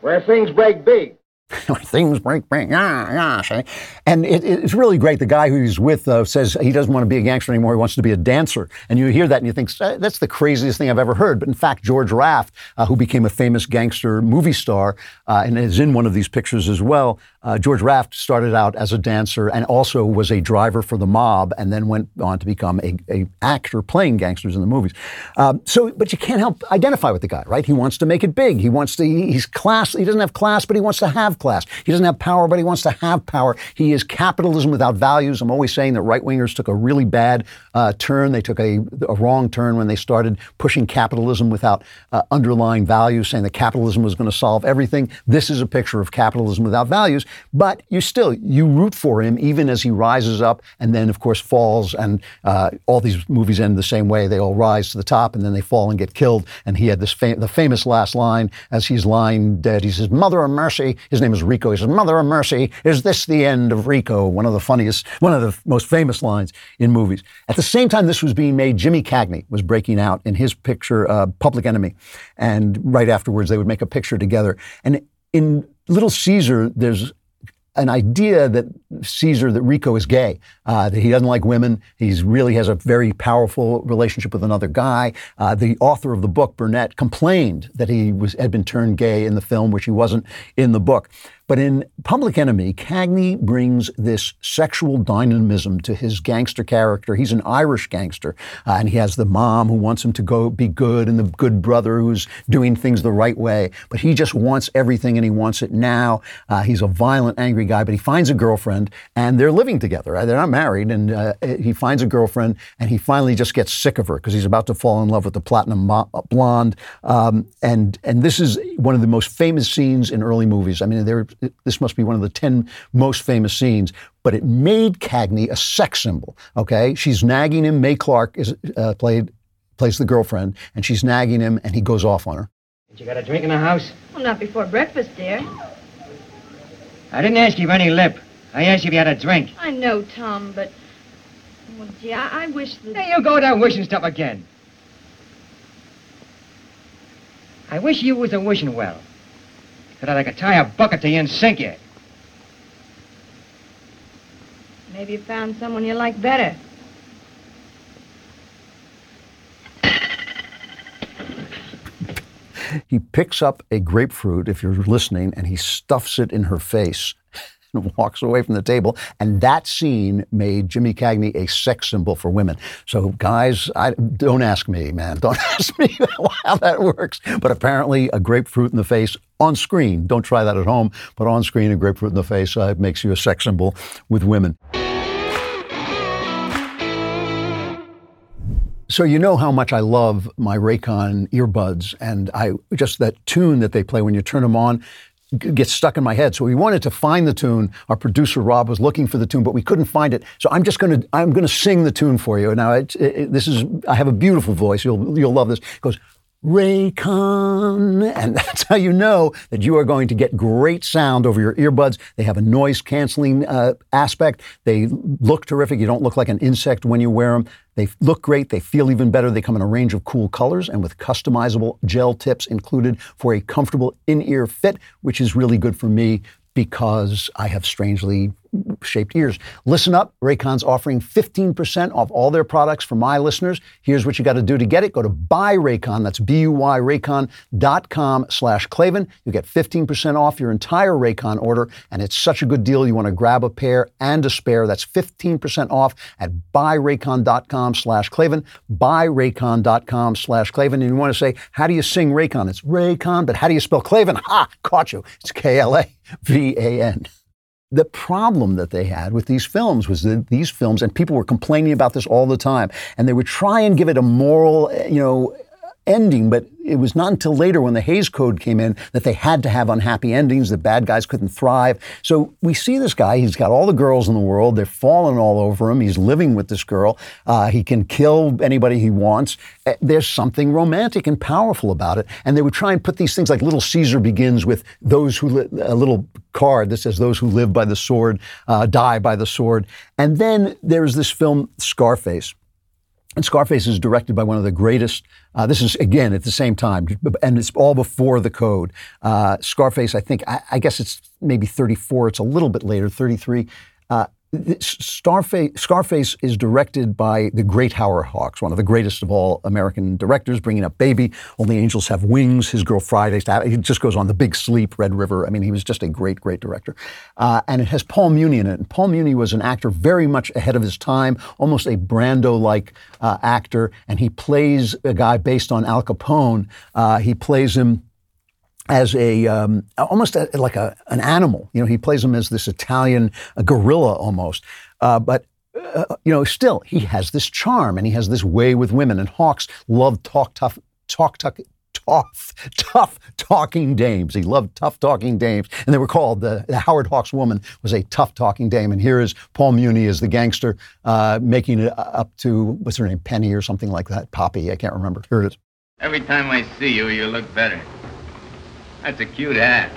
Where things break big. Things break, break, yeah, yeah. See? And it, it's really great. The guy who he's with uh, says he doesn't want to be a gangster anymore. He wants to be a dancer. And you hear that and you think, that's the craziest thing I've ever heard. But in fact, George Raft, uh, who became a famous gangster movie star uh, and is in one of these pictures as well, uh, George Raft started out as a dancer and also was a driver for the mob and then went on to become a, a actor playing gangsters in the movies. Um, so, but you can't help identify with the guy, right? He wants to make it big. He wants to, he's class, he doesn't have class, but he wants to have class. He doesn't have power, but he wants to have power. He is capitalism without values. I'm always saying that right wingers took a really bad uh, turn. They took a, a, wrong turn when they started pushing capitalism without uh, underlying values, saying that capitalism was going to solve everything. This is a picture of capitalism without values, but you still, you root for him even as he rises up and then, of course, falls. And uh, all these movies end the same way. They all rise to the top and then they fall and get killed. And he had this fam- the famous last line as he's lying dead. He says, Mother of Mercy. His name is Rico. He says, Mother of Mercy, is this the end of Rico? One of the funniest, one of the most famous lines in movies. At the same time this was being made, Jimmy Cagney was breaking out in his picture, uh, Public Enemy. And right afterwards, they would make a picture together. And in Little Caesar, there's an idea that Caesar, that Rico is gay, uh, that he doesn't like women. He really has a very powerful relationship with another guy. Uh, the author of the book, Burnett, complained that he was, had been turned gay in the film, which he wasn't in the book. But in Public Enemy, Cagney brings this sexual dynamism to his gangster character. He's an Irish gangster, uh, and he has the mom who wants him to go be good, and the good brother who's doing things the right way. But he just wants everything, and he wants it now. Uh, he's a violent, angry guy, but he finds a girlfriend, and they're living together. Uh, they're not married, and uh, he finds a girlfriend, and he finally just gets sick of her because he's about to fall in love with the platinum blonde. Um, and and this is one of the most famous scenes in early movies. I mean, there this must be one of the 10 most famous scenes, but it made Cagney a sex symbol. Okay. She's nagging him. Mae Clarke is uh, played, plays the girlfriend, and she's nagging him, and he goes off on her. Did you got a drink in the house? Well, not before breakfast, dear. I didn't ask you for any lip. I asked you if you had a drink. I know, Tom, but. Well, gee, I, I wish that. Hey, you go down wishing stuff again. I wish you was a wishing well so that I could tie a bucket to you and sink you. Maybe you found someone you like better. He picks up a grapefruit, if you're listening, and he stuffs it in her face and walks away from the table. And that scene made Jimmy Cagney a sex symbol for women. So, guys, I, don't ask me, man. Don't ask me how that works. But apparently, a grapefruit in the face on screen, don't try that at home, but on screen, a grapefruit in the face uh, makes you a sex symbol with women. So you know how much I love my Raycon earbuds, and I just that tune that they play when you turn them on gets stuck in my head. So we wanted to find the tune. Our producer Rob was looking for the tune, but we couldn't find it. So I'm just going to I'm going to sing the tune for you. Now it, it, this is I have a beautiful voice. You'll you'll love this. It goes. Raycon, and that's how you know that you are going to get great sound over your earbuds. They have a noise canceling uh, aspect. They look terrific. You don't look like an insect when you wear them. They look great. They feel even better. They come in a range of cool colors and with customizable gel tips included for a comfortable in ear fit, which is really good for me because I have strangely shaped ears. Listen up. Raycon's offering 15% off all their products for my listeners. Here's what you got to do to get it. Go to buy Raycon. That's B-U-Y Raycon.com slash Klavan. You get 15% off your entire Raycon order. And it's such a good deal. You want to grab a pair and a spare. That's 15% off at buyraycon.com slash Klavan. Buyraycon.com slash Klavan. And you want to say, how do you sing Raycon? It's Raycon, but how do you spell Klavan? Ha! Caught you. It's K-L-A-V-A-N. The problem that they had with these films was that these films, and people were complaining about this all the time, and they would try and give it a moral, you know, ending, but it was not until later when the Hays Code came in that they had to have unhappy endings. The bad guys couldn't thrive. So we see this guy. He's got all the girls in the world. They're falling all over him. He's living with this girl. Uh, he can kill anybody he wants. Uh, There's something romantic and powerful about it. And they would try and put these things like Little Caesar begins with those who li- a little card that says those who live by the sword uh, die by the sword. And then there's this film Scarface. And Scarface is directed by one of the greatest. Uh, this is again at the same time, and it's all before the code. Uh, Scarface, I think, I, I guess it's maybe 34. It's a little bit later, 33. Starface, Scarface is directed by the great Howard Hawks, one of the greatest of all American directors, bringing up Baby, Only Angels Have Wings, His Girl Friday, he just goes on The Big Sleep, Red River. I mean, he was just a great, great director. Uh, and it has Paul Muni in it. And Paul Muni was an actor very much ahead of his time, almost a Brando-like uh, actor, and he plays a guy based on Al Capone. Uh, he plays him as a um, almost a, like a, an animal. You know, he plays him as this Italian gorilla almost. Uh, but uh, you know, still he has this charm and he has this way with women. And Hawks loved talk tough, talk tough. Tough, tough talking dames. He loved tough talking dames, and they were called the, the Howard Hawks woman was a tough talking dame. And here is Paul Muni as the gangster, uh, making it up to what's her name, Penny or something like that, Poppy. I can't remember. Here it is. Every time I see you, you look better. That's a cute hat.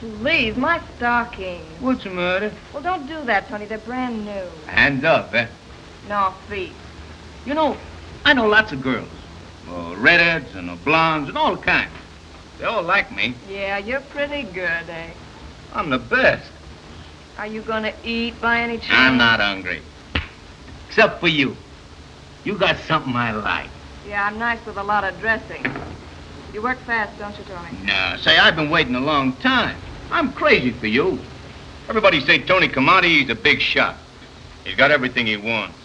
Please, my stockings. What's the matter? Well, don't do that, Tony. They're brand new. Hand up, eh? No, feet. You know, I know lots of girls. Uh, redheads and uh, blondes and all kinds. They all like me. Yeah, you're pretty good, eh? I'm the best. Are you gonna eat by any chance? I'm not hungry. Except for you. You got something I like. Yeah, I'm nice with a lot of dressing. You work fast, don't you, Tony? Now, say, I've been waiting a long time. I'm crazy for you. Everybody say Tony Camonte, he's a big shot. He's got everything he wants.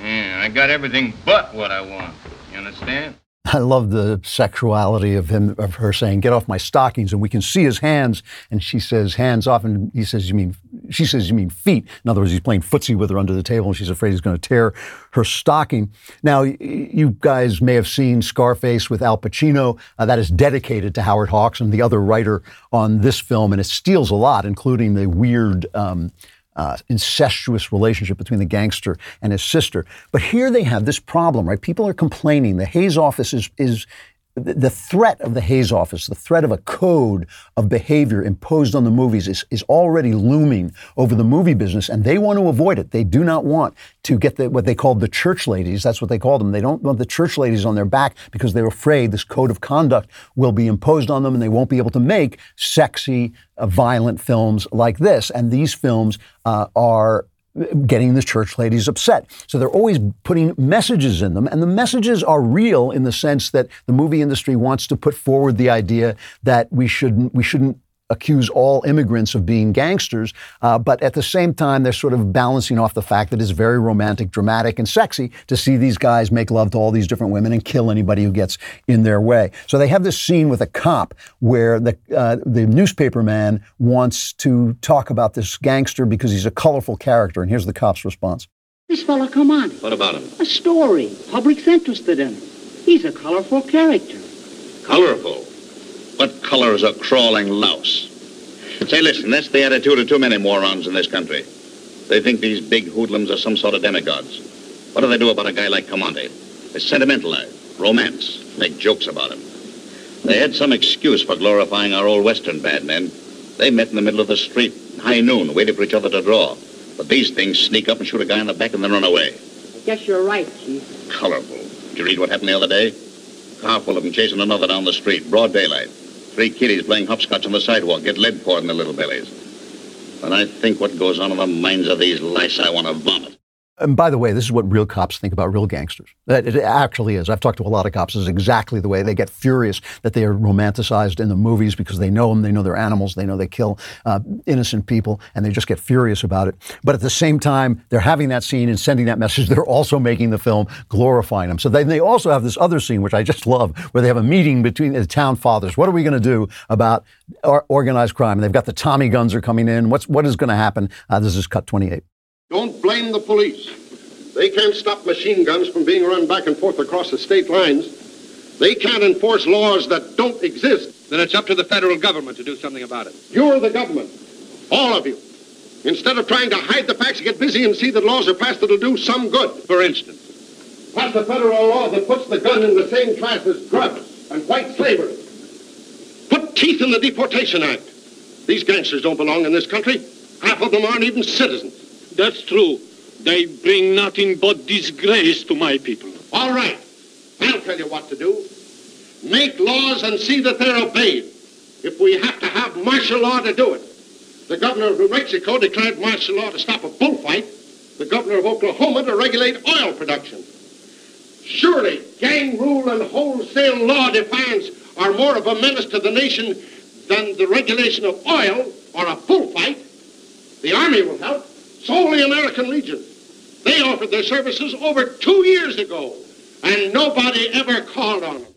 Yeah, I got everything but what I want. You understand? I love the sexuality of him, of her saying, "Get off my stockings," and we can see his hands, and she says, "Hands off," and he says, "You mean?" She says, "You mean feet?" In other words, he's playing footsie with her under the table, and she's afraid he's going to tear her stocking. Now, you guys may have seen Scarface with Al Pacino. Uh, that is dedicated to Howard Hawks and the other writer on this film, and it steals a lot, including the weird. Um, uh, incestuous relationship between the gangster and his sister. But here they have this problem, right? People are complaining. The Hays office is is the threat of the Hays office, the threat of a code of behavior imposed on the movies is, is already looming over the movie business, and they want to avoid it. They do not want to get the, what they call the church ladies. That's what they call them. They don't want the church ladies on their back because they're afraid this code of conduct will be imposed on them and they won't be able to make sexy, uh, violent films like this. And these films uh, are getting the church ladies upset. So they're always putting messages in them, and the messages are real in the sense that the movie industry wants to put forward the idea that we shouldn't we shouldn't accuse all immigrants of being gangsters, uh, but at the same time they're sort of balancing off the fact that it's very romantic, dramatic, and sexy to see these guys make love to all these different women and kill anybody who gets in their way. So they have this scene with a cop where the uh, the newspaper man wants to talk about this gangster because he's a colorful character, and here's the cop's response. This fella, come on. What about him? A story. Public's interested in him. He's a colorful character. Colorful. What color is a crawling louse? Say, listen, that's the attitude of too many morons in this country. They think these big hoodlums are some sort of demigods. What do they do about a guy like Camonte? They sentimentalize, romance, make jokes about him. They had some excuse for glorifying our old Western bad men. They met in the middle of the street, high noon, waited for each other to draw. But these things sneak up and shoot a guy in the back and then run away. I guess you're right, Chief. Colorful. Did you read what happened the other day? Car full of them chasing another down the street, broad daylight. Three kiddies playing hopscotch on the sidewalk, get lead poured in their little bellies. When I think what goes on in the minds of these lice, I want to vomit. And by the way, this is what real cops think about real gangsters. That It actually is. I've talked to a lot of cops. Is exactly the way they get furious that they are romanticized in the movies because they know them, they know they're animals, they know they kill uh, innocent people, and they just get furious about it. But at the same time, they're having that scene and sending that message. They're also making the film glorifying them. So then they also have this other scene, which I just love, where they have a meeting between the town fathers. What are we going to do about organized crime? And they've got the Tommy guns are coming in. What's what is going to happen? Uh, this is cut 28. Don't blame the police. They can't stop machine guns from being run back and forth across the state lines. They can't enforce laws that don't exist. Then it's up to the federal government to do something about it. You're the government. All of you. Instead of trying to hide the facts, get busy and see that laws are passed that'll do some good. For instance, Pass a federal law that puts the gun in the same class as drugs and white slavery. Put teeth in the Deportation Act. These gangsters don't belong in this country. Half of them aren't even citizens. That's true. They bring nothing but disgrace to my people. All right. I'll tell you what to do. Make laws and see that they're obeyed. If we have to have martial law to do it. The governor of New Mexico declared martial law to stop a bullfight. The governor of Oklahoma to regulate oil production. Surely gang rule and wholesale law defiance are more of a menace to the nation than the regulation of oil or a bullfight. The Army will help. Solely American Legion. They offered their services over two years ago, and nobody ever called on them.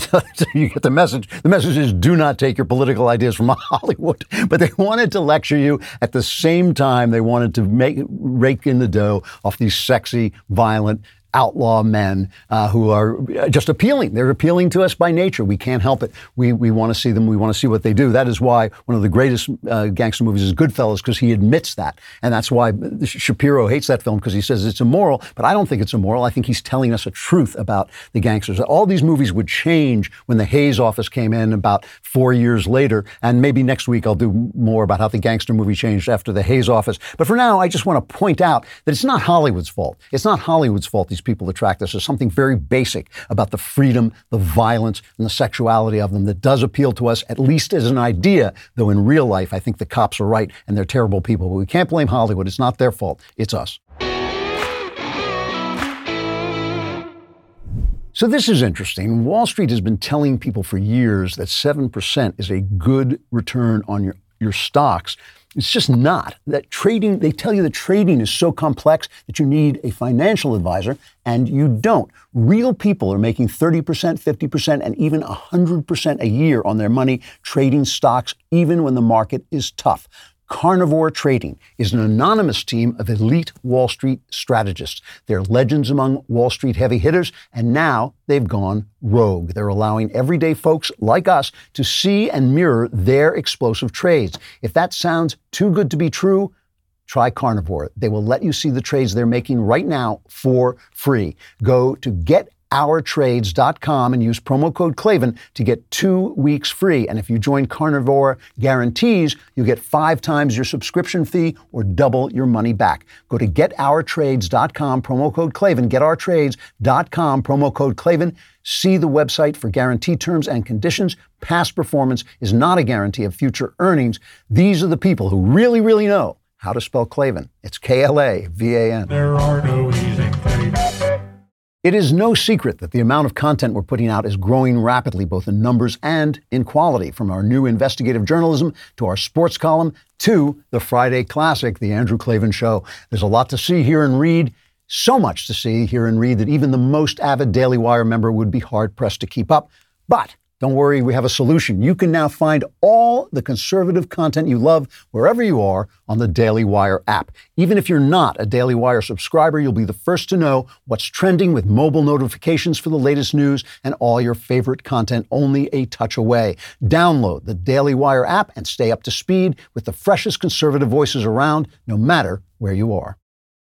so you get the message. The message is do not take your political ideas from Hollywood. But they wanted to lecture you at the same time they wanted to make rake in the dough off these sexy, violent, outlaw men uh, who are just appealing. They're appealing to us by nature. We can't help it. We, we want to see them. We want to see what they do. That is why one of the greatest uh, gangster movies is Goodfellas because he admits that. And that's why Shapiro hates that film because he says it's immoral. But I don't think it's immoral. I think he's telling us a truth about the gangsters. All these movies would change when the Hays office came in about four years later. And maybe next week I'll do more about how the gangster movie changed after the Hays office. But for now, I just want to point out that it's not Hollywood's fault. It's not Hollywood's fault these people attract us. There's something very basic about the freedom, the violence, and the sexuality of them that does appeal to us, at least as an idea, though in real life, I think the cops are right and they're terrible people. But we can't blame Hollywood. It's not their fault. It's us. So this is interesting. Wall Street has been telling people for years that 7% is a good return on your, your stocks. It's just not. That trading, they tell you that trading is so complex that you need a financial advisor, and you don't. Real people are making 30%, 50%, and even 100% a year on their money trading stocks, even when the market is tough. Carnivore Trading is an anonymous team of elite Wall Street strategists. They're legends among Wall Street heavy hitters, and now they've gone rogue. They're allowing everyday folks like us to see and mirror their explosive trades. If that sounds too good to be true, try Carnivore. They will let you see the trades they're making right now for free. Go to get ourtrades.com and use promo code Klavan to get two weeks free. And if you join Carnivore Guarantees, you get five times your subscription fee or double your money back. Go to getourtrades.com, promo code Klavan, getourtrades.com, promo code Klavan. See the website for guarantee terms and conditions. Past performance is not a guarantee of future earnings. These are the people who really, really know how to spell Klavan. It's K L A V A N. There are no. It is no secret that the amount of content we're putting out is growing rapidly, both in numbers and in quality, from our new investigative journalism to our sports column to the Friday classic, The Andrew Klavan Show. There's a lot to see, hear, and read. So much to see, hear, and read that even the most avid Daily Wire member would be hard pressed to keep up. But don't worry, we have a solution. You can now find all the conservative content you love wherever you are on the Daily Wire app. Even if you're not a Daily Wire subscriber, you'll be the first to know what's trending with mobile notifications for the latest news and all your favorite content only a touch away. Download the Daily Wire app and stay up to speed with the freshest conservative voices around, no matter where you are.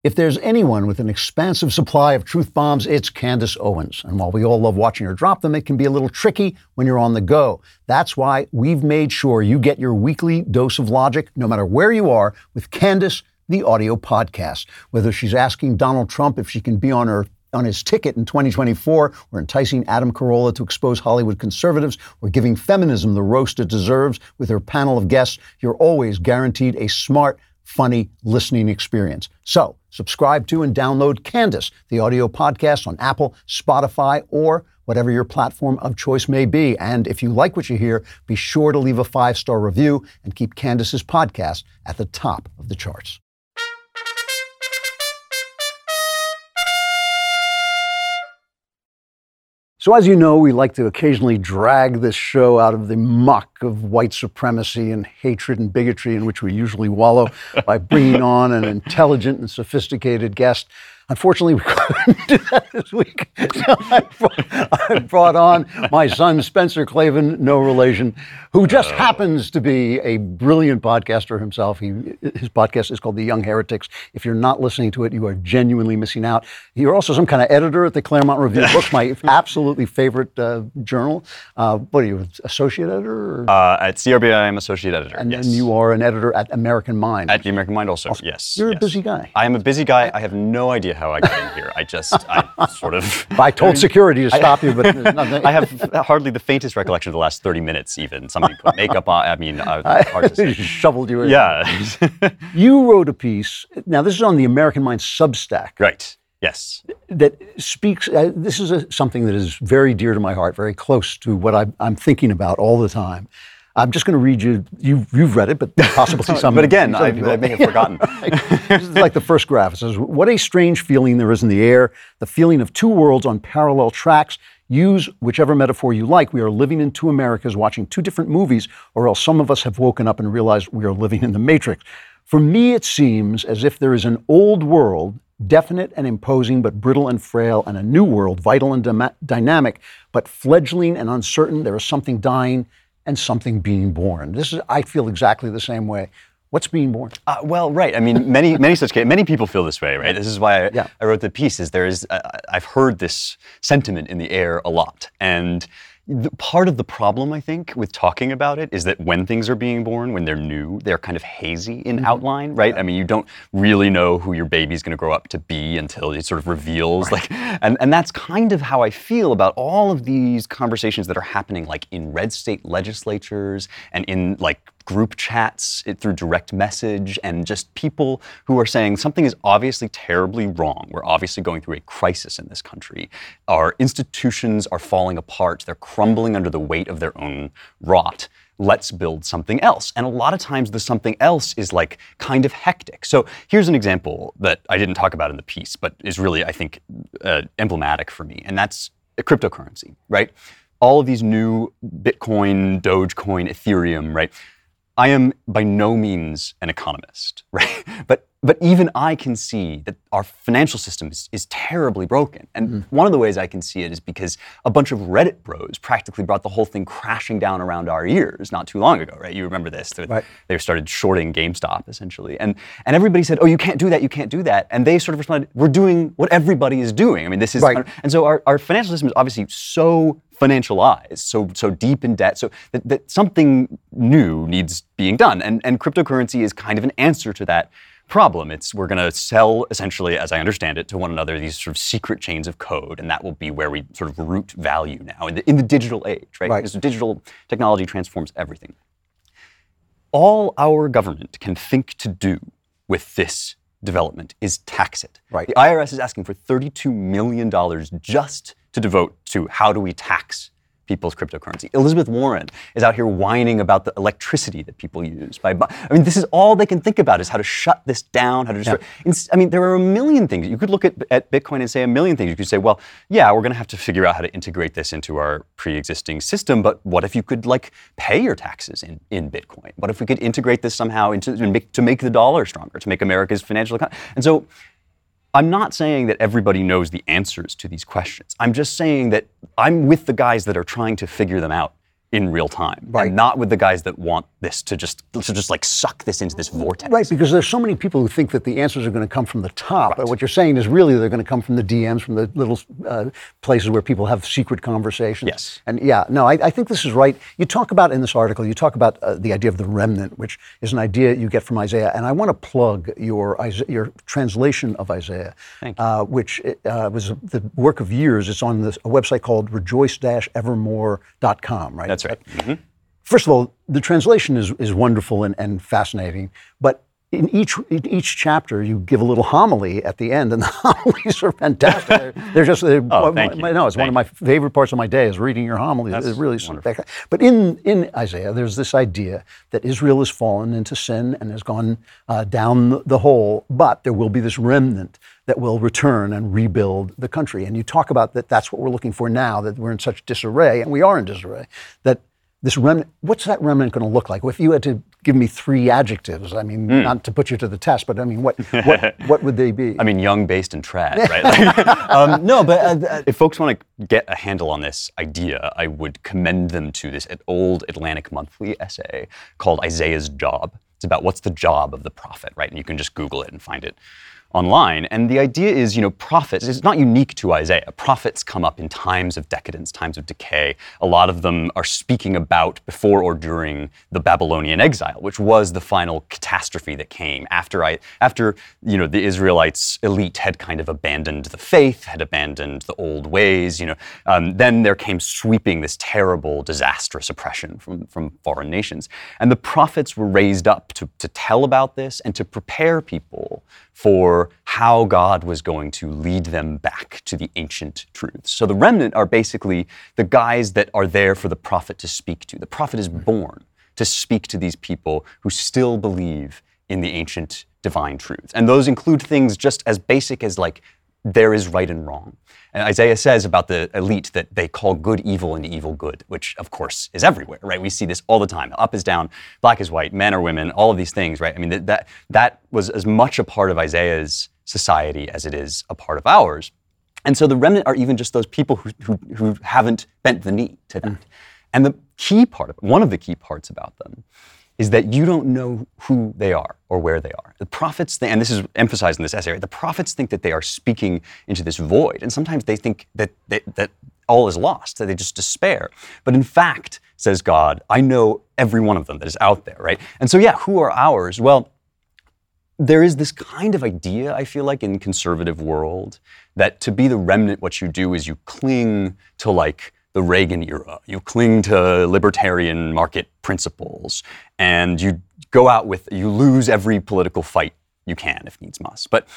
If there's anyone with an expansive supply of truth bombs, it's Candace Owens. And while we all love watching her drop them, it can be a little tricky when you're on the go. That's why we've made sure you get your weekly dose of logic, no matter where you are, with Candace, the audio podcast. Whether she's asking Donald Trump if she can be on her on his ticket in 2024. We're enticing Adam Carolla to expose Hollywood conservatives. We're giving feminism the roast it deserves with her panel of guests. You're always guaranteed a smart, funny listening experience. So, subscribe to and download Candace, the audio podcast on Apple, Spotify, or whatever your platform of choice may be. And if you like what you hear, be sure to leave a five star review and keep Candace's podcast at the top of the charts. So, as you know, we like to occasionally drag this show out of the muck of white supremacy and hatred and bigotry in which we usually wallow by bringing on an intelligent and sophisticated guest. Unfortunately, we couldn't do that this week. So I, brought, I brought on my son, Spencer Klavan, no relation, who just happens to be a brilliant podcaster himself. He, his podcast is called The Young Heretics. If you're not listening to it, you are genuinely missing out. You're also some kind of editor at the Claremont Review Books, my absolutely favorite uh, journal. Uh, what are you, associate editor? Or? Uh, at CRB, I am associate editor. and yes. then you are an editor at American Mind. At the American Mind also, yes. You're yes. a busy guy. I am a busy guy. I have no idea how I got in here. I just, I sort of. I told security to stop you, but nothing. I have hardly the faintest recollection of the last 30 minutes, even. Somebody put makeup on. I mean, uh, say. shoveled you in. Yeah. you wrote a piece. Now, this is on the American Mind Substack. Right. Yes. That speaks. Uh, this is a, something that is very dear to my heart, very close to what I, I'm thinking about all the time. I'm just going to read you. You you've read it, but possibly some. But again, some I- I may have forgotten. this is like the first graph. It says, "What a strange feeling there is in the air. The feeling of two worlds on parallel tracks. Use whichever metaphor you like. We are living in two Americas, watching two different movies, or else some of us have woken up and realized we are living in the Matrix." For me, it seems as if there is an old world, definite and imposing, but brittle and frail, and a new world, vital and dynamic, but fledgling and uncertain. There is something dying and something being born. This is, I feel exactly the same way. What's being born? Uh, well, right. I mean, many, many such cases, many people feel this way, right? This is why I, I wrote the piece. Is there is, uh, I've heard this sentiment in the air a lot, and the, part of the problem, I think, with talking about it is that when things are being born, when they're new, they're kind of hazy in mm-hmm. outline, right? I mean, you don't really know who your baby's going to grow up to be until it sort of reveals, like, and and that's kind of how I feel about all of these conversations that are happening, like in red state legislatures and in like group chats it, through direct message and just people who are saying something is obviously terribly wrong. We're obviously going through a crisis in this country. Our institutions are falling apart. They're crumbling under the weight of their own rot. Let's build something else. And a lot of times the something else is like kind of hectic. So here's an example that I didn't talk about in the piece, but is really, I think, uh, emblematic for me. And that's cryptocurrency, right? All of these new Bitcoin, Dogecoin, Ethereum, right? I am by no means an economist, right? But but even I can see that our financial system is, is terribly broken. And hmm. one of the ways I can see it is because a bunch of Reddit bros practically brought the whole thing crashing down around our ears not too long ago, right? You remember this? They, they started shorting GameStop essentially. And and everybody said, "Oh, you can't do that. You can't do that." And they sort of responded, "We're doing what everybody is doing." I mean, this is Right. and so our, our financial system is obviously so financialized, so so deep in debt, so that, that something new needs being done. And and cryptocurrency is kind of an answer to that problem. It's we're going to sell essentially, as I understand it, to one another these sort of secret chains of code, and that will be where we sort of root value now in the, in the digital age, right? Right. Because digital technology transforms everything. All our government can think to do with this development is tax it. Right. The IRS is asking for $32 million just to devote to how do we tax people's cryptocurrency. Elizabeth Warren is out here whining about the electricity that people use. By, bu- I mean, this is all they can think about is how to shut this down, how to destroy. Ins- I mean, there are a million things. You could look at, at Bitcoin and say a million things. You could say, well, yeah, we're going to have to figure out how to integrate this into our pre-existing system. But what if you could like pay your taxes in, in Bitcoin? What if we could integrate this somehow into to make, to make the dollar stronger, to make America's financial economy? And so I'm not saying that everybody knows the answers to these questions. I'm just saying that I'm with the guys that are trying to figure them out in real time, and not with the guys that want this to just to just like suck this into this vortex. Right, because there's so many people who think that the answers are going to come from the top. But what you're saying is really they're going to come from the DMs, from the little uh, places where people have secret conversations. Yes. And yeah, no, I, I think this is right. You talk about in this article, you talk about uh, the idea of the remnant, which is an idea you get from Isaiah. And I want to plug your your translation of Isaiah, uh, which uh, was the work of years. It's on this, a website called rejoice-evermore.com, right? That's right. Mhm. First of all, the translation is, is wonderful and, and fascinating, but in each in each chapter you give a little homily at the end, and the homilies are fantastic. they're, they're just they're, Oh, thank you. my- no, it's one of my favorite parts of my day is reading your homilies. That's it's really spectacular. But in in Isaiah, there's this idea that Israel has fallen into sin and has gone uh, down the- the hole, but there will be this remnant that will return and rebuild the country. And you talk about that. That's what we're looking for now. That we're in such disarray, and we are in disarray. That this remnant, what's that remnant going to look like? If you had to give me three adjectives, I mean, Hmm. not to put you to the test, but I mean, what what, what would they be? I mean, young, based, and trad, right? Like, um, no, but uh, if folks want to get a handle on this idea, I would commend them to this old Atlantic Monthly essay called Isaiah's Job. It's about what's the job of the prophet, right? And you can just Google it and find it online. And the idea is, you know, prophets, it's not unique to Isaiah. Prophets come up in times of decadence, times of decay. A lot of them are speaking about before or during the Babylonian exile, which was the final catastrophe that came after I after, you know, the Israelites elite had kind of abandoned the faith, had abandoned the old ways, you know. Um, then there came sweeping this terrible, disastrous oppression from, from foreign nations. And the prophets were raised up to, to tell about this and to prepare people for how God was going to lead them back to the ancient truths. So the remnant are basically the guys that are there for the prophet to speak to. The prophet is born to speak to these people who still believe in the ancient divine truths. And those include things just as basic as like there is right and wrong. And Isaiah says about the elite that they call good evil and evil good, which of course is everywhere, right? We see this all the time. Up is down, black is white, men are women, all of these things, right? I mean, that, that, that was as much a part of Isaiah's society as it is a part of ours. And so the remnant are even just those people who, who, who haven't bent the knee to that. Hmm. And the key part of it, one of the key parts about them, is that you don't know who they are or where they are. The prophets, and this is emphasized in this essay, the prophets think that they are speaking into this void, and sometimes they think that, that, that all is lost, that they just despair. But in fact, says God, I know every one of them that is out there, right? And so, yeah, who are ours? Well, there is this kind of idea, I feel like, in conservative world that to be the remnant, what you do is you cling to like the Reagan era. You cling to libertarian market principles, and you go out with you lose every political fight you can if needs must. But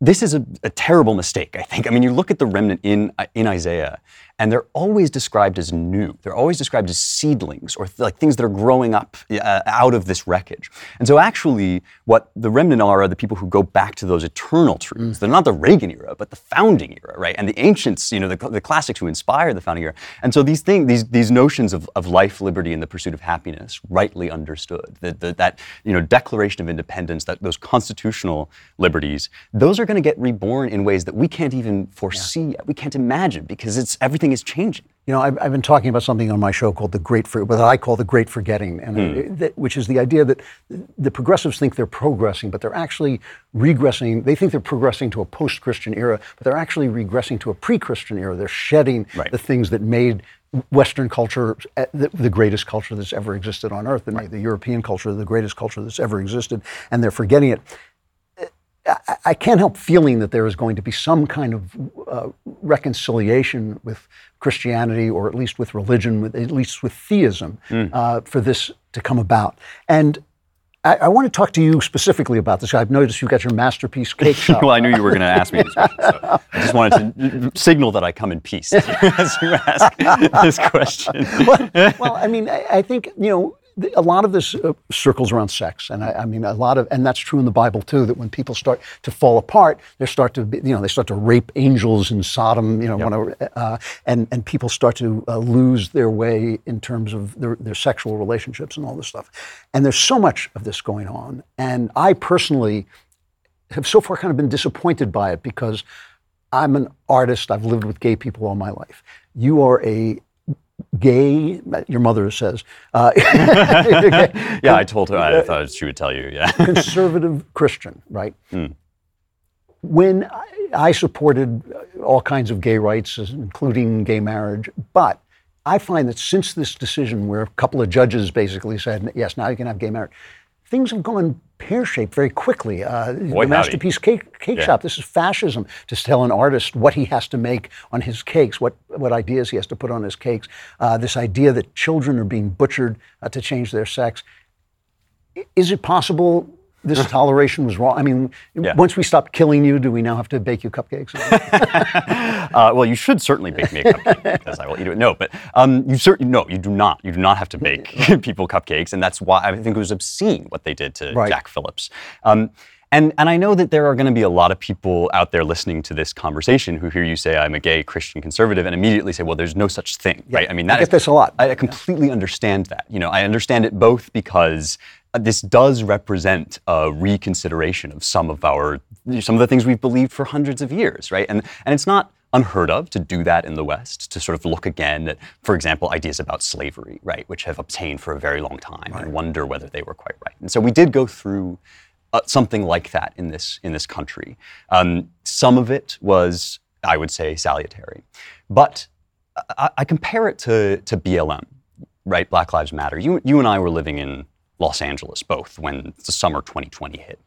this is a, a terrible mistake, I think. I mean, you look at the remnant in uh, in Isaiah, and they're always described as new. They're always described as seedlings or th- like things that are growing up uh, out of this wreckage. And so, actually, what the remnant are are the people who go back to those eternal truths. They're not the Reagan era, but the founding era, right? And the ancients, you know, the, the classics who inspired the founding era. And so, these things, these these notions of, of life, liberty, and the pursuit of happiness, rightly understood, that that that you know Declaration of Independence, that those constitutional liberties, those are going to get reborn in ways that we can't even foresee yet. We can't imagine because it's everything is changing. You know, I've, I've been talking about something on my show called the Great, For, what I call the Great Forgetting, and uh, that, which is the idea that the progressives think they're progressing, but they're actually regressing. They think they're progressing to a post-Christian era, but they're actually regressing to a pre-Christian era. They're shedding the things that made Western culture uh, the, the greatest culture that's ever existed on Earth, that made the European culture the greatest culture that's ever existed, and they're forgetting it. I- I can't help feeling that there is going to be some kind of uh, reconciliation with Christianity, or at least with religion, with, at least with theism, uh, for this to come about. And I, I want to talk to you specifically about this. I've noticed you've got your masterpiece cake shop. well, I knew you were going to ask me this question, so I just wanted to signal that I come in peace as you ask this question. well, well, I mean, I, I think you know a lot of this uh, circles around sex, and I, I mean a lot of, and that's true in the Bible too. That when people start to fall apart, they start to, be, you know, they start to rape angels in Sodom, you know, wanna, uh, and and people start to uh, lose their way in terms of their, their sexual relationships and all this stuff. And there's so much of this going on, and I personally have so far kind of been disappointed by it because I'm an artist. I've lived with gay people all my life. You are a gay, your mother says. Uh, yeah, I told her. I thought she would tell you. Yeah. conservative Christian, right? Mm. When I, I supported all kinds of gay rights, including gay marriage, but I find that since this decision, where a couple of judges basically said, yes, now you can have gay marriage, things have gone pear shaped very quickly. Uh, Boy, the Masterpiece Cake, cake Yeah. Shop, this is fascism to tell an artist what he has to make on his cakes, what, what ideas he has to put on his cakes. Uh, this idea that children are being butchered uh, to change their sex. Is it possible this toleration was wrong? I mean, once we stopped killing you, do we now have to bake you cupcakes? Uh, well, you should certainly bake me a cupcake because I will eat it. No, but um, you certainly no, you do not. You do not have to bake people cupcakes, and that's why I think it was obscene what they did to Right. Jack Phillips. Um, and and I know that there are going to be a lot of people out there listening to this conversation who hear you say I'm a gay Christian conservative and immediately say, well, there's no such thing, right? I mean, I get is- this a lot. I, completely understand that. You know, I understand it both because this does represent a reconsideration of some of our some of the things we've believed for hundreds of years, right? And and it's not unheard of to do that in the West, to sort of look again at, for example, ideas about slavery, right, which have obtained for a very long time, and wonder whether they were quite right. And so we did go through uh, something like that in this in this country. Um, some of it was, I would say, salutary, but I, I compare it to to BLM, right? Black Lives Matter. You you and I were living in Los Angeles both when the summer 2020 hit,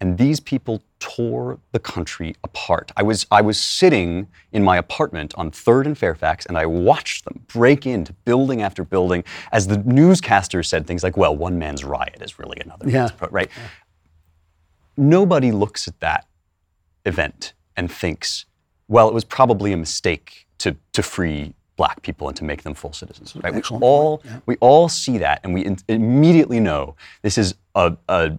and these people tore the country apart. I was I was sitting in my apartment on Third and Fairfax, and I watched them break into building after building as the newscasters said things like, "Well, one man's riot is really another Yeah. man's pro-" right?" Nobody looks at that event and thinks, well, it was probably a mistake to, to free black people and to make them full citizens. Right? We all we all see that, and we in- immediately know this is a, a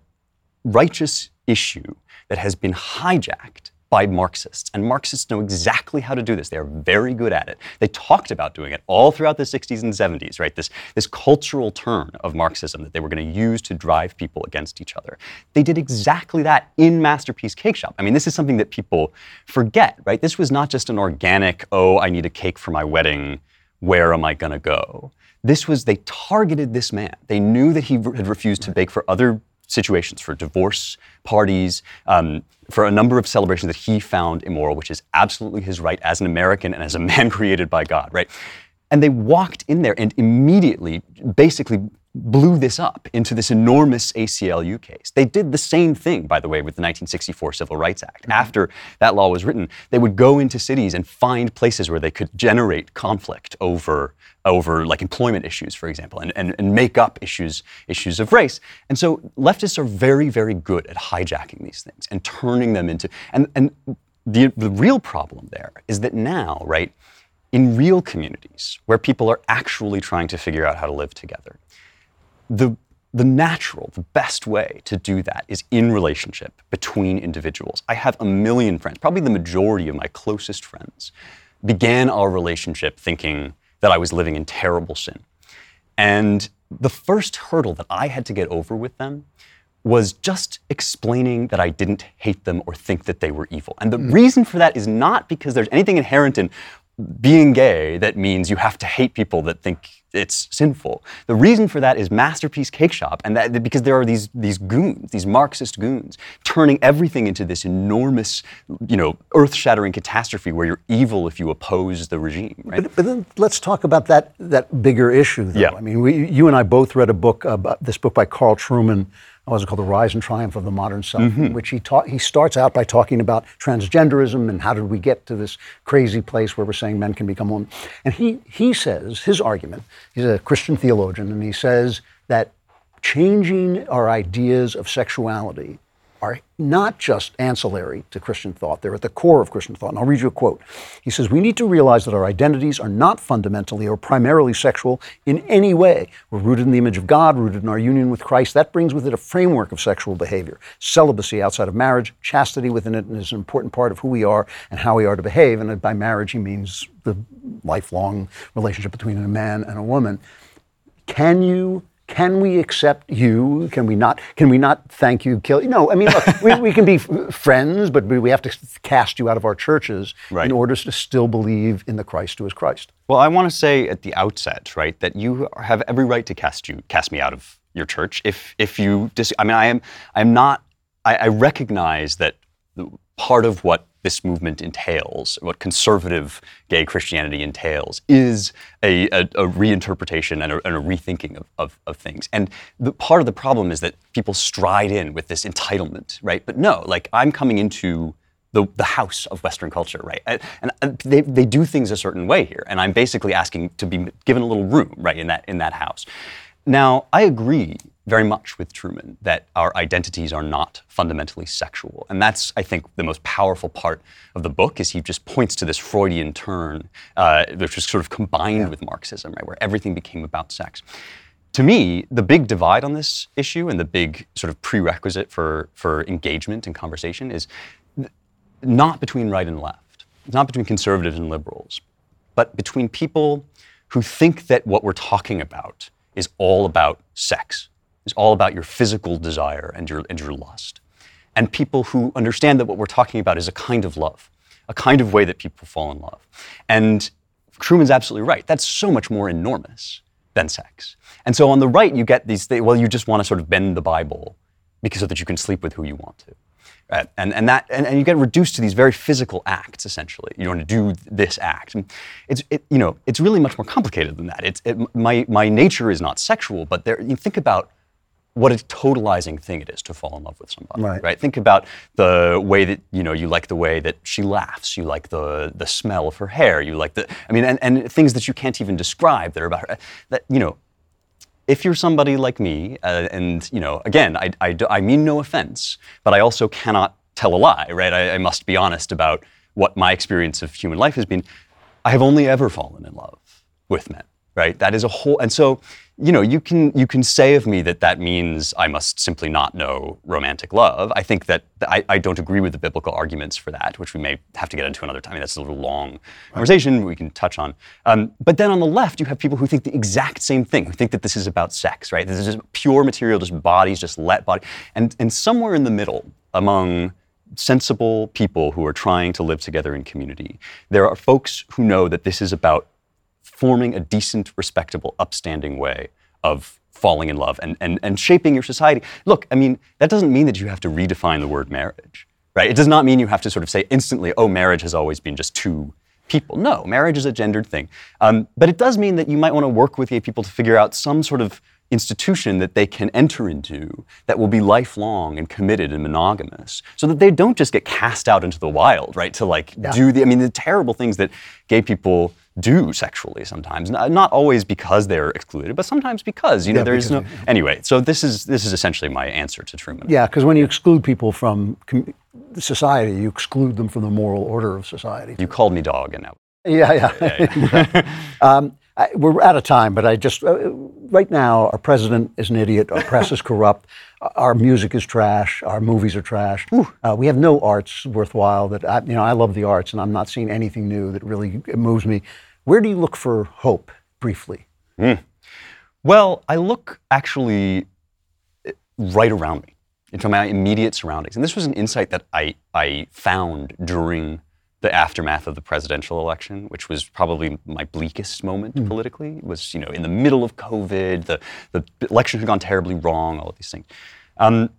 righteous issue that has been hijacked by Marxists. And Marxists know exactly how to do this. They are very good at it. They talked about doing it all throughout the 60s and 70s, right? This, this cultural turn of Marxism that they were going to use to drive people against each other. They did exactly that in Masterpiece Cake Shop. I mean, this is something that people forget, right? This was not just an organic, oh, I need a cake for my wedding. Where am I going to go? This was, they targeted this man. They knew that he had refused to bake for other situations, for divorce parties, um, for a number of celebrations that he found immoral, which is absolutely his right as an American and as a man created by God, right? And they walked in there and immediately basically blew this up into this enormous ACLU case. They did the same thing, by the way, with the 1964 Civil Rights Act. Mm-hmm. After that law was written, they would go into cities and find places where they could generate conflict over, over like employment issues, for example, and, and, and make up issues, issues of race. And so leftists are very, very good at hijacking these things and turning them into, and, and the, the real problem there is that now, right, in real communities where people are actually trying to figure out how to live together, the the natural, the best way to do that is in relationship between individuals. I have a million friends, probably the majority of my closest friends began our relationship thinking that I was living in terrible sin. And the first hurdle that I had to get over with them was just explaining that I didn't hate them or think that they were evil. And the hmm. reason for that is not because there's anything inherent in being gay that means you have to hate people that think it's sinful. The reason for that is Masterpiece Cake Shop, and that because there are these these goons, these Marxist goons, turning everything into this enormous, you know, earth-shattering catastrophe where you're evil if you oppose the regime. Right? But, but then let's talk about that that bigger issue, though. Yeah. I mean, we, you and I both read a book, uh, about, this book by Carl Trueman. What was it called? The Rise and Triumph of the Modern Self, in which he taught, he starts out by talking about transgenderism and how did we get to this crazy place where we're saying men can become women. And he he says his argument. He's a Christian theologian, and he says that changing our ideas of sexuality are not just ancillary to Christian thought, they're at the core of Christian thought. And I'll read you a quote. He says, We need to realize that our identities are not fundamentally or primarily sexual in any way. We're rooted in the image of God, rooted in our union with Christ. That brings with it a framework of sexual behavior. Celibacy outside of marriage, chastity within it is an important part of who we are and how we are to behave. And by marriage, he means the lifelong relationship between a man and a woman. Can you can we accept you? Can we not? Can we not thank you? Kill you? No. I mean, look, we, we can be f- friends, but we we have to cast you out of our churches Right. in order to still believe in the Christ who is Christ. Well, I want to say at the outset, right, that you have every right to cast you cast me out of your church if if you dis- I mean, I am I am not. I, I recognize that part of what this movement entails, what conservative gay Christianity entails, is a, a, a reinterpretation and a, and a rethinking of, of, of, things. And the, part of the problem is that people stride in with this entitlement, right? But no, like I'm coming into the, the house of Western culture, right? And, they, they do things a certain way here, and I'm basically asking to be given a little room, right, in that in that house. Now, I agree very much with Trueman that our identities are not fundamentally sexual. And that's, I think, the most powerful part of the book is he just points to this Freudian turn, uh, which was sort of combined yeah. with Marxism, right, where everything became about sex. To me, the big divide on this issue and the big sort of prerequisite for, for engagement and conversation is not between right and left, not between conservatives and liberals, but between people who think that what we're talking about is all about sex, is all about your physical desire and your, and your lust. And people who understand that what we're talking about is a kind of love, a kind of way that people fall in love. And Trueman's absolutely right. That's so much more enormous than sex. And so on the right, you get these things, well, you just want to sort of bend the Bible because so that you can sleep with who you want to. Right? And, and, that, and, and you get reduced to these very physical acts, essentially. You want to do this act. It's, it, you know, it's really much more complicated than that. It's, it, my, my nature is not sexual, but there, you think about what a totalizing thing it is to fall in love with somebody. Right. right. Think about the way that you know you like the way that she laughs. You like the the smell of her hair. You like the I mean, and, and things that you can't even describe that are about her. That you know, if you're somebody like me, uh, and you know, again, I, I, I, mean no offense, but I also cannot tell a lie, right? I, I must be honest about what my experience of human life has been. I have only ever fallen in love with men, right? That is a whole, and so you know, you can you can say of me that that means I must simply not know romantic love. I think that I, I don't agree with the biblical arguments for that, which we may have to get into another time. I mean, that's a little long conversation we can touch on. Um, but then on the left, you have people who think the exact same thing, who think that this is about sex, right? This is just pure material, just bodies, just let body, and and somewhere in the middle, among sensible people who are trying to live together in community, there are folks who know that this is about forming a decent, respectable, upstanding way of falling in love and, and, and shaping your society. Look, I mean, that doesn't mean that you have to redefine the word marriage, right? It does not mean you have to sort of say instantly, oh, marriage has always been just two people. No, marriage is a gendered thing. Um, but it does mean that you might want to work with gay people to figure out some sort of institution that they can enter into that will be lifelong and committed and monogamous so that they don't just get cast out into the wild, right? To like yeah. do the, I mean, the terrible things that gay people do sexually sometimes. Not always because they're excluded but sometimes because you know yeah, there is no anyway so this is this is essentially my answer to Trueman. Yeah because when you exclude people from com- society you exclude them from the moral order of society. You called me dog and now yeah yeah, yeah, yeah. um, I, we're out of time, but I just, uh, right now, our president is an idiot, our press is corrupt, our music is trash, our movies are trash. Uh, we have no arts worthwhile that, I, you know, I love the arts and I'm not seeing anything new that really moves me. Where do you look for hope, briefly? Mm. Well, I look actually eh, right around me, into my immediate surroundings. And this was an insight that I, I found during the aftermath of the presidential election, which was probably my bleakest moment mm. politically, was you know in the middle of COVID, the the election had gone terribly wrong, all of these things, um,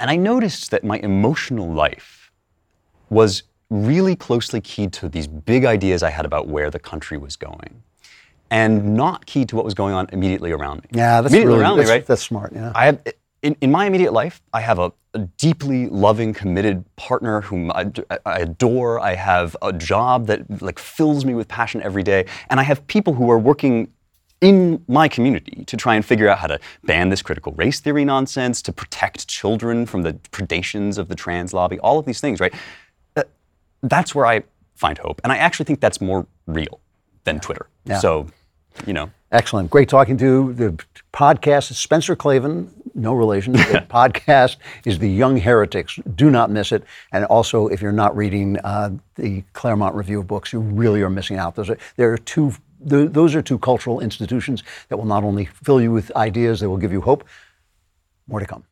and I noticed that my emotional life was really closely keyed to these big ideas I had about where the country was going. And not keyed to what was going on immediately around me. Yeah, that's immediately really, around that's, me, right? That's smart. Yeah. I in, in my immediate life, I have a, a deeply loving, committed partner whom I, I, adore. I have a job that like fills me with passion every day, and I have people who are working in my community to try and figure out how to ban this critical race theory nonsense, to protect children from the predations of the trans lobby, all of these things, right? That's where I find hope, and I actually think that's more real than Twitter. Yeah. So, you know. Excellent. Great talking to you. the podcast. Spencer Klavan, no relation. The podcast is The Young Heretics. Do not miss it. And also, if you're not reading uh, the Claremont Review of Books, you really are missing out. Those are, there are two, those are two cultural institutions that will not only fill you with ideas, they will give you hope. More to come.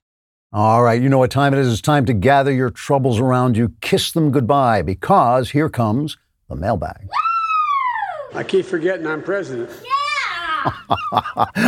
All right, you know what time it is. It's time to gather your troubles around you, kiss them goodbye, because here comes the mailbag. I keep forgetting I'm president.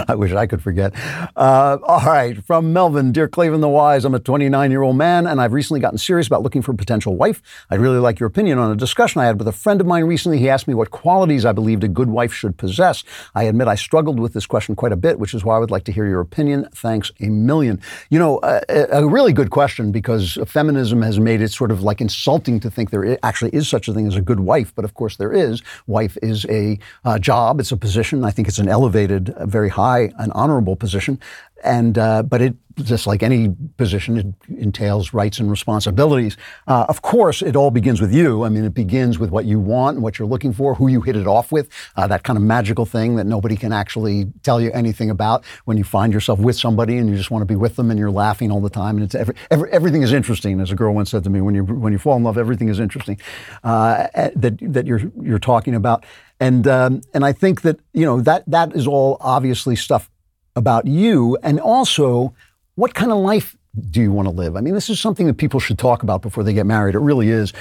I wish I could forget. Uh, all right, from Melvin, dear Klavan the Wise, I'm a 29 year old man and I've recently gotten serious about looking for a potential wife. I'd really like your opinion on a discussion I had with a friend of mine recently. He asked me what qualities I believed a good wife should possess. I admit I struggled with this question quite a bit, which is why I would like to hear your opinion. Thanks a million. You know, a, a really good question because feminism has made it sort of like insulting to think there actually is such a thing as a good wife, but of course there is. Wife is a uh, job, it's a position. I think it's an elevated, very high, and honorable position. And uh, but it just like any position, it entails rights and responsibilities. Uh, of course, it all begins with you. I mean, it begins with what you want and what you're looking for, who you hit it off with, uh, that kind of magical thing that nobody can actually tell you anything about. When you find yourself with somebody and you just want to be with them and you're laughing all the time, and it's every, every, everything is interesting. As a girl once said to me, when you when you fall in love, everything is interesting. Uh, that that you're you're talking about. And um, and I think that you know that that is all obviously stuff about you, and also what kind of life do you want to live? I mean, this is something that people should talk about before they get married. It really is.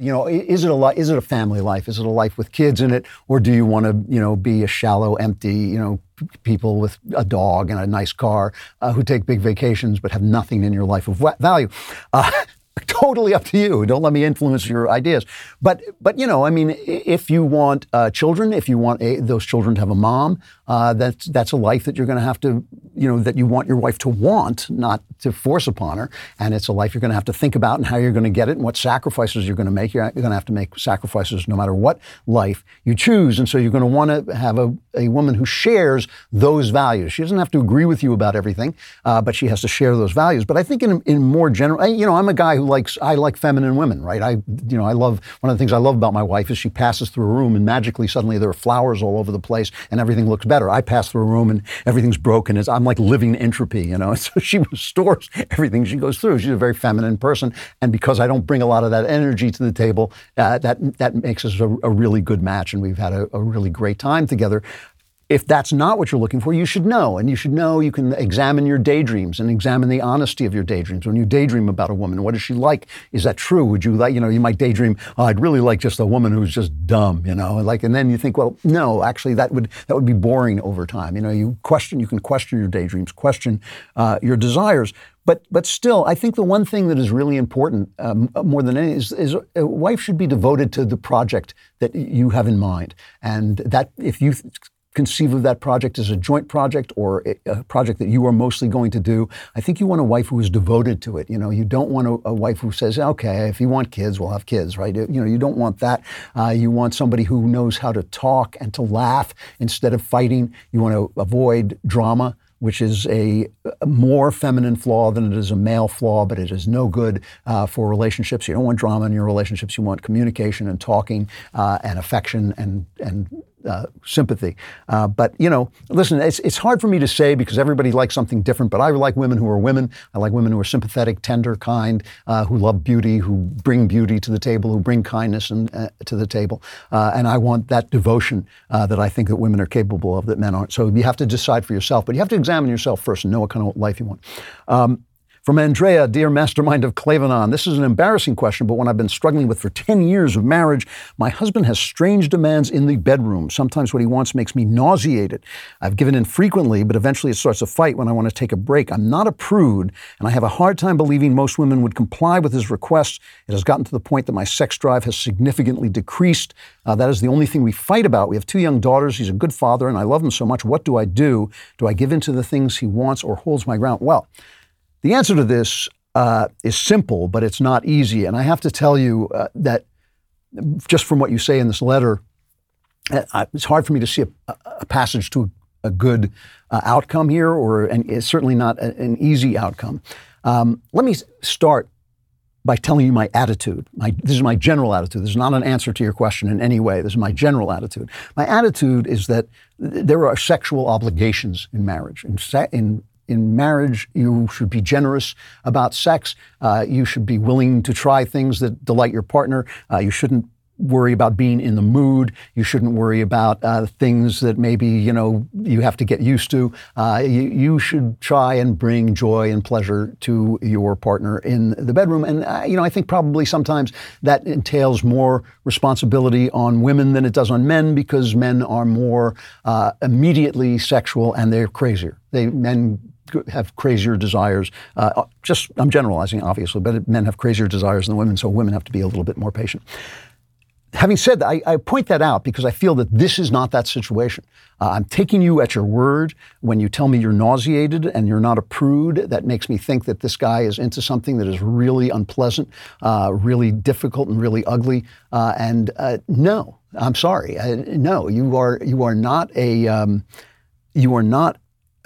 You know, is it a li- is it a family life? Is it a life with kids in it, or do you want to you know be a shallow, empty you know people with a dog and a nice car uh, who take big vacations but have nothing in your life of value? Uh, totally up to you. Don't let me influence your ideas. But but you know, I mean, if you want uh, children, if you want a, those children to have a mom, uh, that's that's a life that you're going to have to, you know, that you want your wife to want, not to force upon her. And it's a life you're going to have to think about and how you're going to get it and what sacrifices you're going to make. You're, going to have to make sacrifices no matter what life you choose. And so you're going to want to have a, a woman who shares those values. She doesn't have to agree with you about everything, uh, but she has to share those values. But I think in in more general, you know, I'm a guy who likes I like feminine women, right? I you know I love one of the things I love about my wife is she passes through a room and magically suddenly there are flowers all over the place and everything looks better. I pass through a room and everything's broken. It's, I'm like living entropy, you know. So she restores everything she goes through. She's a very feminine person, and because I don't bring a lot of that energy to the table, uh, that that makes us a, a, really good match, and we've had a, a really great time together. If that's not what you're looking for, you should know. And you should know you can examine your daydreams and examine the honesty of your daydreams. When you daydream about a woman, what is she like? Is that true? Would you like, you know, you might daydream, oh, I'd really like just a woman who's just dumb, you know, like, and then you think, well, no, actually that would, that would be boring over time. You know, you question, you can question your daydreams, question uh, your desires. But, but still, I think the one thing that is really important um, more than anything is, is a wife should be devoted to the project that you have in mind. And that if you conceive of that project as a joint project or a project that you are mostly going to do. I think you want a wife who is devoted to it. You know, you don't want a, a wife who says, "Okay, if you want kids, we'll have kids," right? You know, you don't want that. Uh, you want somebody who knows how to talk and to laugh instead of fighting. You want to avoid drama which is a, more feminine flaw than it is a male flaw, but it is no good uh, for relationships. You don't want drama in your relationships. You want communication and talking uh, and affection and and uh, sympathy. Uh, but you know, listen, it's, it's hard for me to say because everybody likes something different. But I like women who are women. I like women who are sympathetic, tender, kind, uh, who love beauty, who bring beauty to the table, who bring kindness uh, to the table. Uh, and I want that devotion uh, that I think that women are capable of that men aren't. So you have to decide for yourself, but you have to examine yourself first and know what kind of life you want. Um, from Andrea, dear mastermind of Klavanon, this is an embarrassing question, but one I've been struggling with for 10 years of marriage. My husband has strange demands in the bedroom. Sometimes what he wants makes me nauseated. I've given in frequently, but eventually it starts a fight when I want to take a break. I'm not a prude, and I have a hard time believing most women would comply with his requests. It has gotten to the point that my sex drive has significantly decreased. Uh, that is the only thing we fight about. We have two young daughters. He's a good father, and I love him so much. What do I do? Do I give in to the things he wants or holds my ground? Well, the answer to this uh, is simple, but it's not easy. And I have to tell you uh, that just from what you say in this letter, uh, it's hard for me to see a, a passage to a, good uh, outcome here, or and it's certainly not a, an easy outcome. Um, let me start by telling you my attitude. My, this is my general attitude. This is not an answer to your question in any way. This is my general attitude. My attitude is that there are sexual obligations in marriage. In, in in marriage, you should be generous about sex. Uh, you should be willing to try things that delight your partner. Uh, you shouldn't worry about being in the mood. You shouldn't worry about uh, things that maybe you know you have to get used to. Uh, you, you, should try and bring joy and pleasure to your partner in the bedroom. And uh, you know, I think probably sometimes that entails more responsibility on women than it does on men because men are more uh, immediately sexual and they're crazier. They men have crazier desires. Uh, just I'm generalizing, obviously, but men have crazier desires than women, so women have to be a little bit more patient having said that, I, I, point that out because I feel that this is not that situation. Uh, I'm taking you at your word when you tell me you're nauseated and you're not a prude. That makes me think that this guy is into something that is really unpleasant, uh, really difficult, and really ugly. Uh, and uh, no, I'm sorry. Uh, no, you are you are not a um, you are not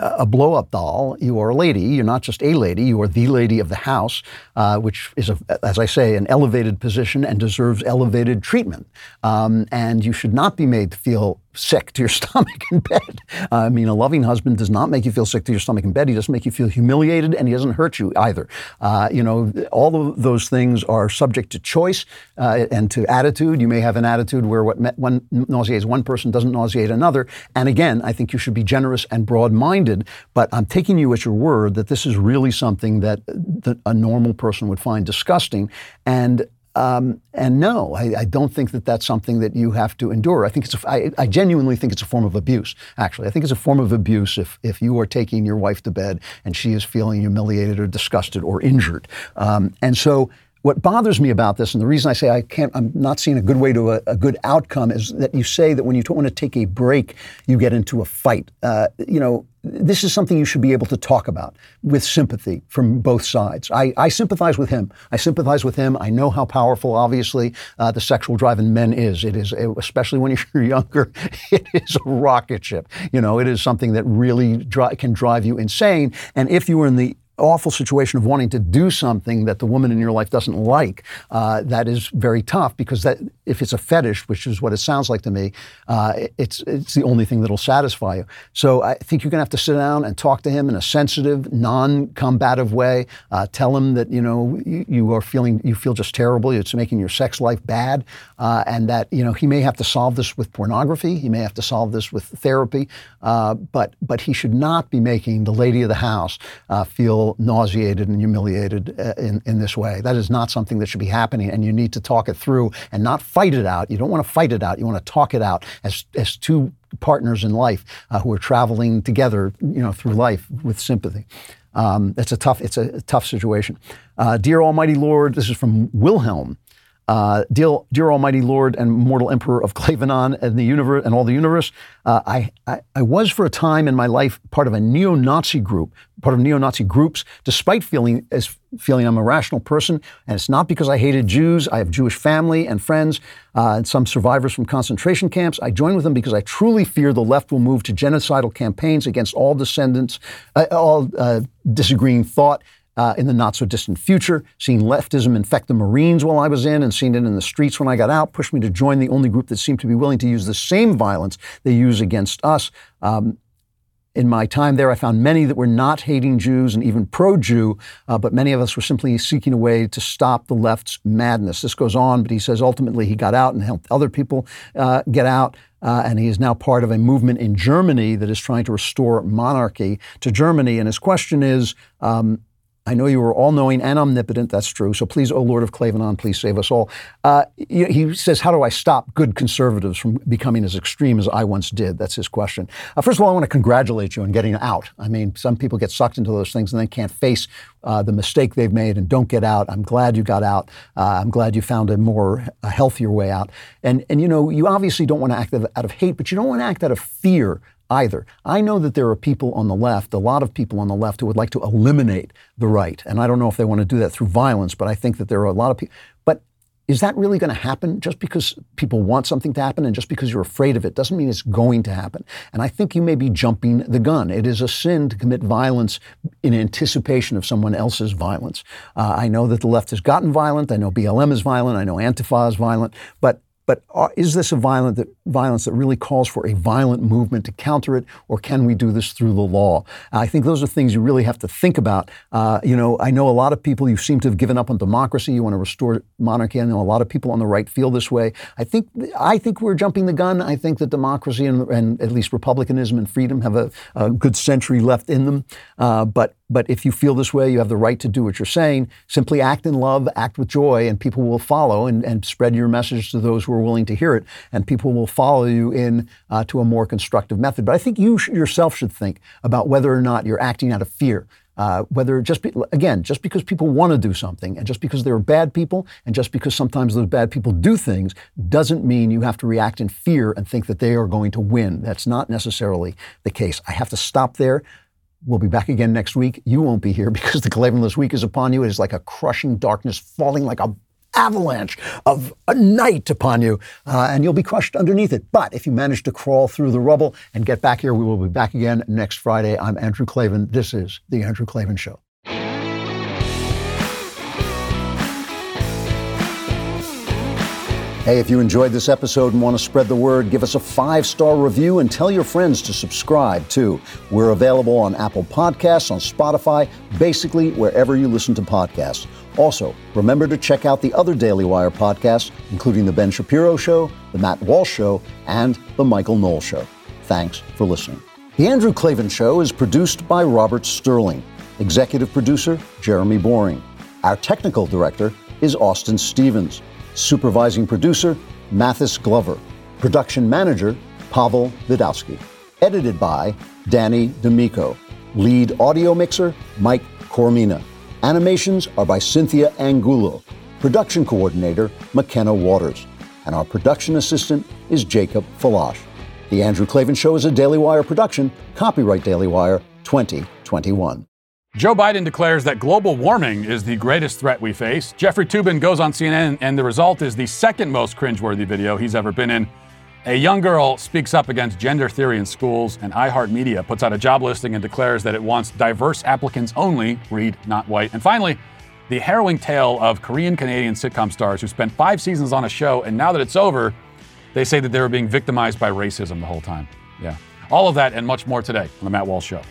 a blow up doll. You are a lady. You're not just a lady. You are the lady of the house, uh, which is, a, as I say, an elevated position and deserves elevated treatment. Um, and you should not be made to feel sick to your stomach in bed. I mean, a loving husband does not make you feel sick to your stomach in bed. He doesn't make you feel humiliated, and he doesn't hurt you either. Uh, you know, all of those things are subject to choice uh, and to attitude. You may have an attitude where what one nauseates one person doesn't nauseate another. And again, I think you should be generous and broad-minded. But I'm taking you at your word that this is really something that, that a normal person would find disgusting. And um, and no, I, I, don't think that that's something that you have to endure. I think it's a, I, I genuinely think it's a form of abuse. Actually, I think it's a form of abuse if if you are taking your wife to bed and she is feeling humiliated or disgusted or injured. Um, and so what bothers me about this, and the reason I say I can't, I'm not seeing a good way to a, a good outcome, is that you say that when you don't want to take a break, you get into a fight. Uh, you know, this is something you should be able to talk about with sympathy from both sides. I, I sympathize with him. I sympathize with him. I know how powerful, obviously, uh, the sexual drive in men is. It is, especially when you're younger, it is a rocket ship. You know, it is something that really dri- can drive you insane. And if you were in the awful situation of wanting to do something that the woman in your life doesn't like, uh, that is very tough because that if it's a fetish, which is what it sounds like to me, uh, it's it's the only thing that'll satisfy you. So I think you're going to have to sit down and talk to him in a sensitive, non-combative way. Uh, tell him that you know you, you, are feeling you feel just terrible. It's making your sex life bad, uh, and that you know he may have to solve this with pornography. He may have to solve this with therapy, uh, but but he should not be making the lady of the house uh, nauseated and humiliated uh, in, in this way. That is not something that should be happening, and you need to talk it through and not fight it out. You don't want to fight it out. You want to talk it out as, as two partners in life uh, who are traveling together, you know, through life with sympathy. Um, it's a tough, it's a tough situation. Uh, dear Almighty Lord, this is from Wilhelm. Uh, dear, dear, Almighty Lord and mortal Emperor of Klavanon and the universe and all the universe, uh, I, I, I, was for a time in my life part of a neo-Nazi group, part of neo-Nazi groups, despite feeling as feeling I'm a rational person. And it's not because I hated Jews. I have Jewish family and friends uh, and some survivors from concentration camps. I joined with them because I truly fear the left will move to genocidal campaigns against all descendants, uh, all uh, disagreeing thought uh, in the not so distant future. Seeing leftism infect the Marines while I was in and seeing it in the streets when I got out pushed me to join the only group that seemed to be willing to use the same violence they use against us. Um, in my time there, I found many that were not hating Jews and even pro Jew, uh, but many of us were simply seeking a way to stop the left's madness. This goes on, but he says ultimately he got out and helped other people uh, get out. Uh, and he is now part of a movement in Germany that is trying to restore monarchy to Germany. And his question is um, I know you are all knowing and omnipotent. That's true. So please, O Lord of Klavanon, please save us all. Uh, he says, How do I stop good conservatives from becoming as extreme as I once did? That's his question. Uh, first of all, I want to congratulate you on getting out. I mean, some people get sucked into those things and then can't face uh, the mistake they've made and don't get out. I'm glad you got out. Uh, I'm glad you found a more, a healthier way out. And, and you know, you obviously don't want to act out of hate, but you don't want to act out of fear either. I know that there are people on the left, a lot of people on the left, who would like to eliminate the right. And I don't know if they want to do that through violence, but I think that there are a lot of people. But is that really going to happen? Just because people want something to happen and just because you're afraid of it doesn't mean it's going to happen. And I think you may be jumping the gun. It is a sin to commit violence in anticipation of someone else's violence. Uh, I know that the left has gotten violent. I know BLM is violent. I know Antifa is violent. But but uh, is this a violent that, violence that really calls for a violent movement to counter it, or can we do this through the law? I think those are things you really have to think about. Uh, you know, I know a lot of people. You seem to have given up on democracy. You want to restore monarchy. I know a lot of people on the right feel this way. I think I think we're jumping the gun. I think that democracy and, and at least republicanism and freedom have a, a good century left in them. Uh, but but if you feel this way, you have the right to do what you're saying. Simply act in love, act with joy, and people will follow and, and spread your message to those who are willing to hear it. And people will follow you in uh, to a more constructive method. But I think you sh- yourself should think about whether or not you're acting out of fear. Uh, whether just be, again, just because people want to do something, and just because there are bad people, and just because sometimes those bad people do things, doesn't mean you have to react in fear and think that they are going to win. That's not necessarily the case. I have to stop there. We'll be back again next week. You won't be here because the Klavanless week is upon you. It is like a crushing darkness falling like a avalanche of a night upon you, uh, and you'll be crushed underneath it. But if you manage to crawl through the rubble and get back here, we will be back again next Friday. I'm Andrew Klavan. This is The Andrew Klavan Show. Hey, if you enjoyed this episode and want to spread the word, give us a five star review and tell your friends to subscribe too. We're available on Apple Podcasts, on Spotify, basically wherever you listen to podcasts. Also, remember to check out the other Daily Wire podcasts, including The Ben Shapiro Show, The Matt Walsh Show, and The Michael Knowles Show. Thanks for listening. The Andrew Klavan Show is produced by Robert Sterling, executive producer Jeremy Boring. Our technical director is Austin Stevens. Supervising producer, Mathis Glover. Production manager, Pavel Vidowski. Edited by Danny D'Amico. Lead audio mixer, Mike Coromina. Animations are by Cynthia Angulo. Production coordinator, McKenna Waters. And our production assistant is Jacob Falash. The Andrew Klavan Show is a Daily Wire production. Copyright Daily Wire 2021. Joe Biden declares that global warming is the greatest threat we face. Jeffrey Toobin goes on CNN, and the result is the second most cringeworthy video he's ever been in. A young girl speaks up against gender theory in schools, and iHeartMedia puts out a job listing and declares that it wants diverse applicants only, read not white. And finally, the harrowing tale of Korean Canadian sitcom stars who spent five seasons on a show, and now that it's over, they say that they were being victimized by racism the whole time. Yeah. All of that and much more today on The Matt Walsh Show.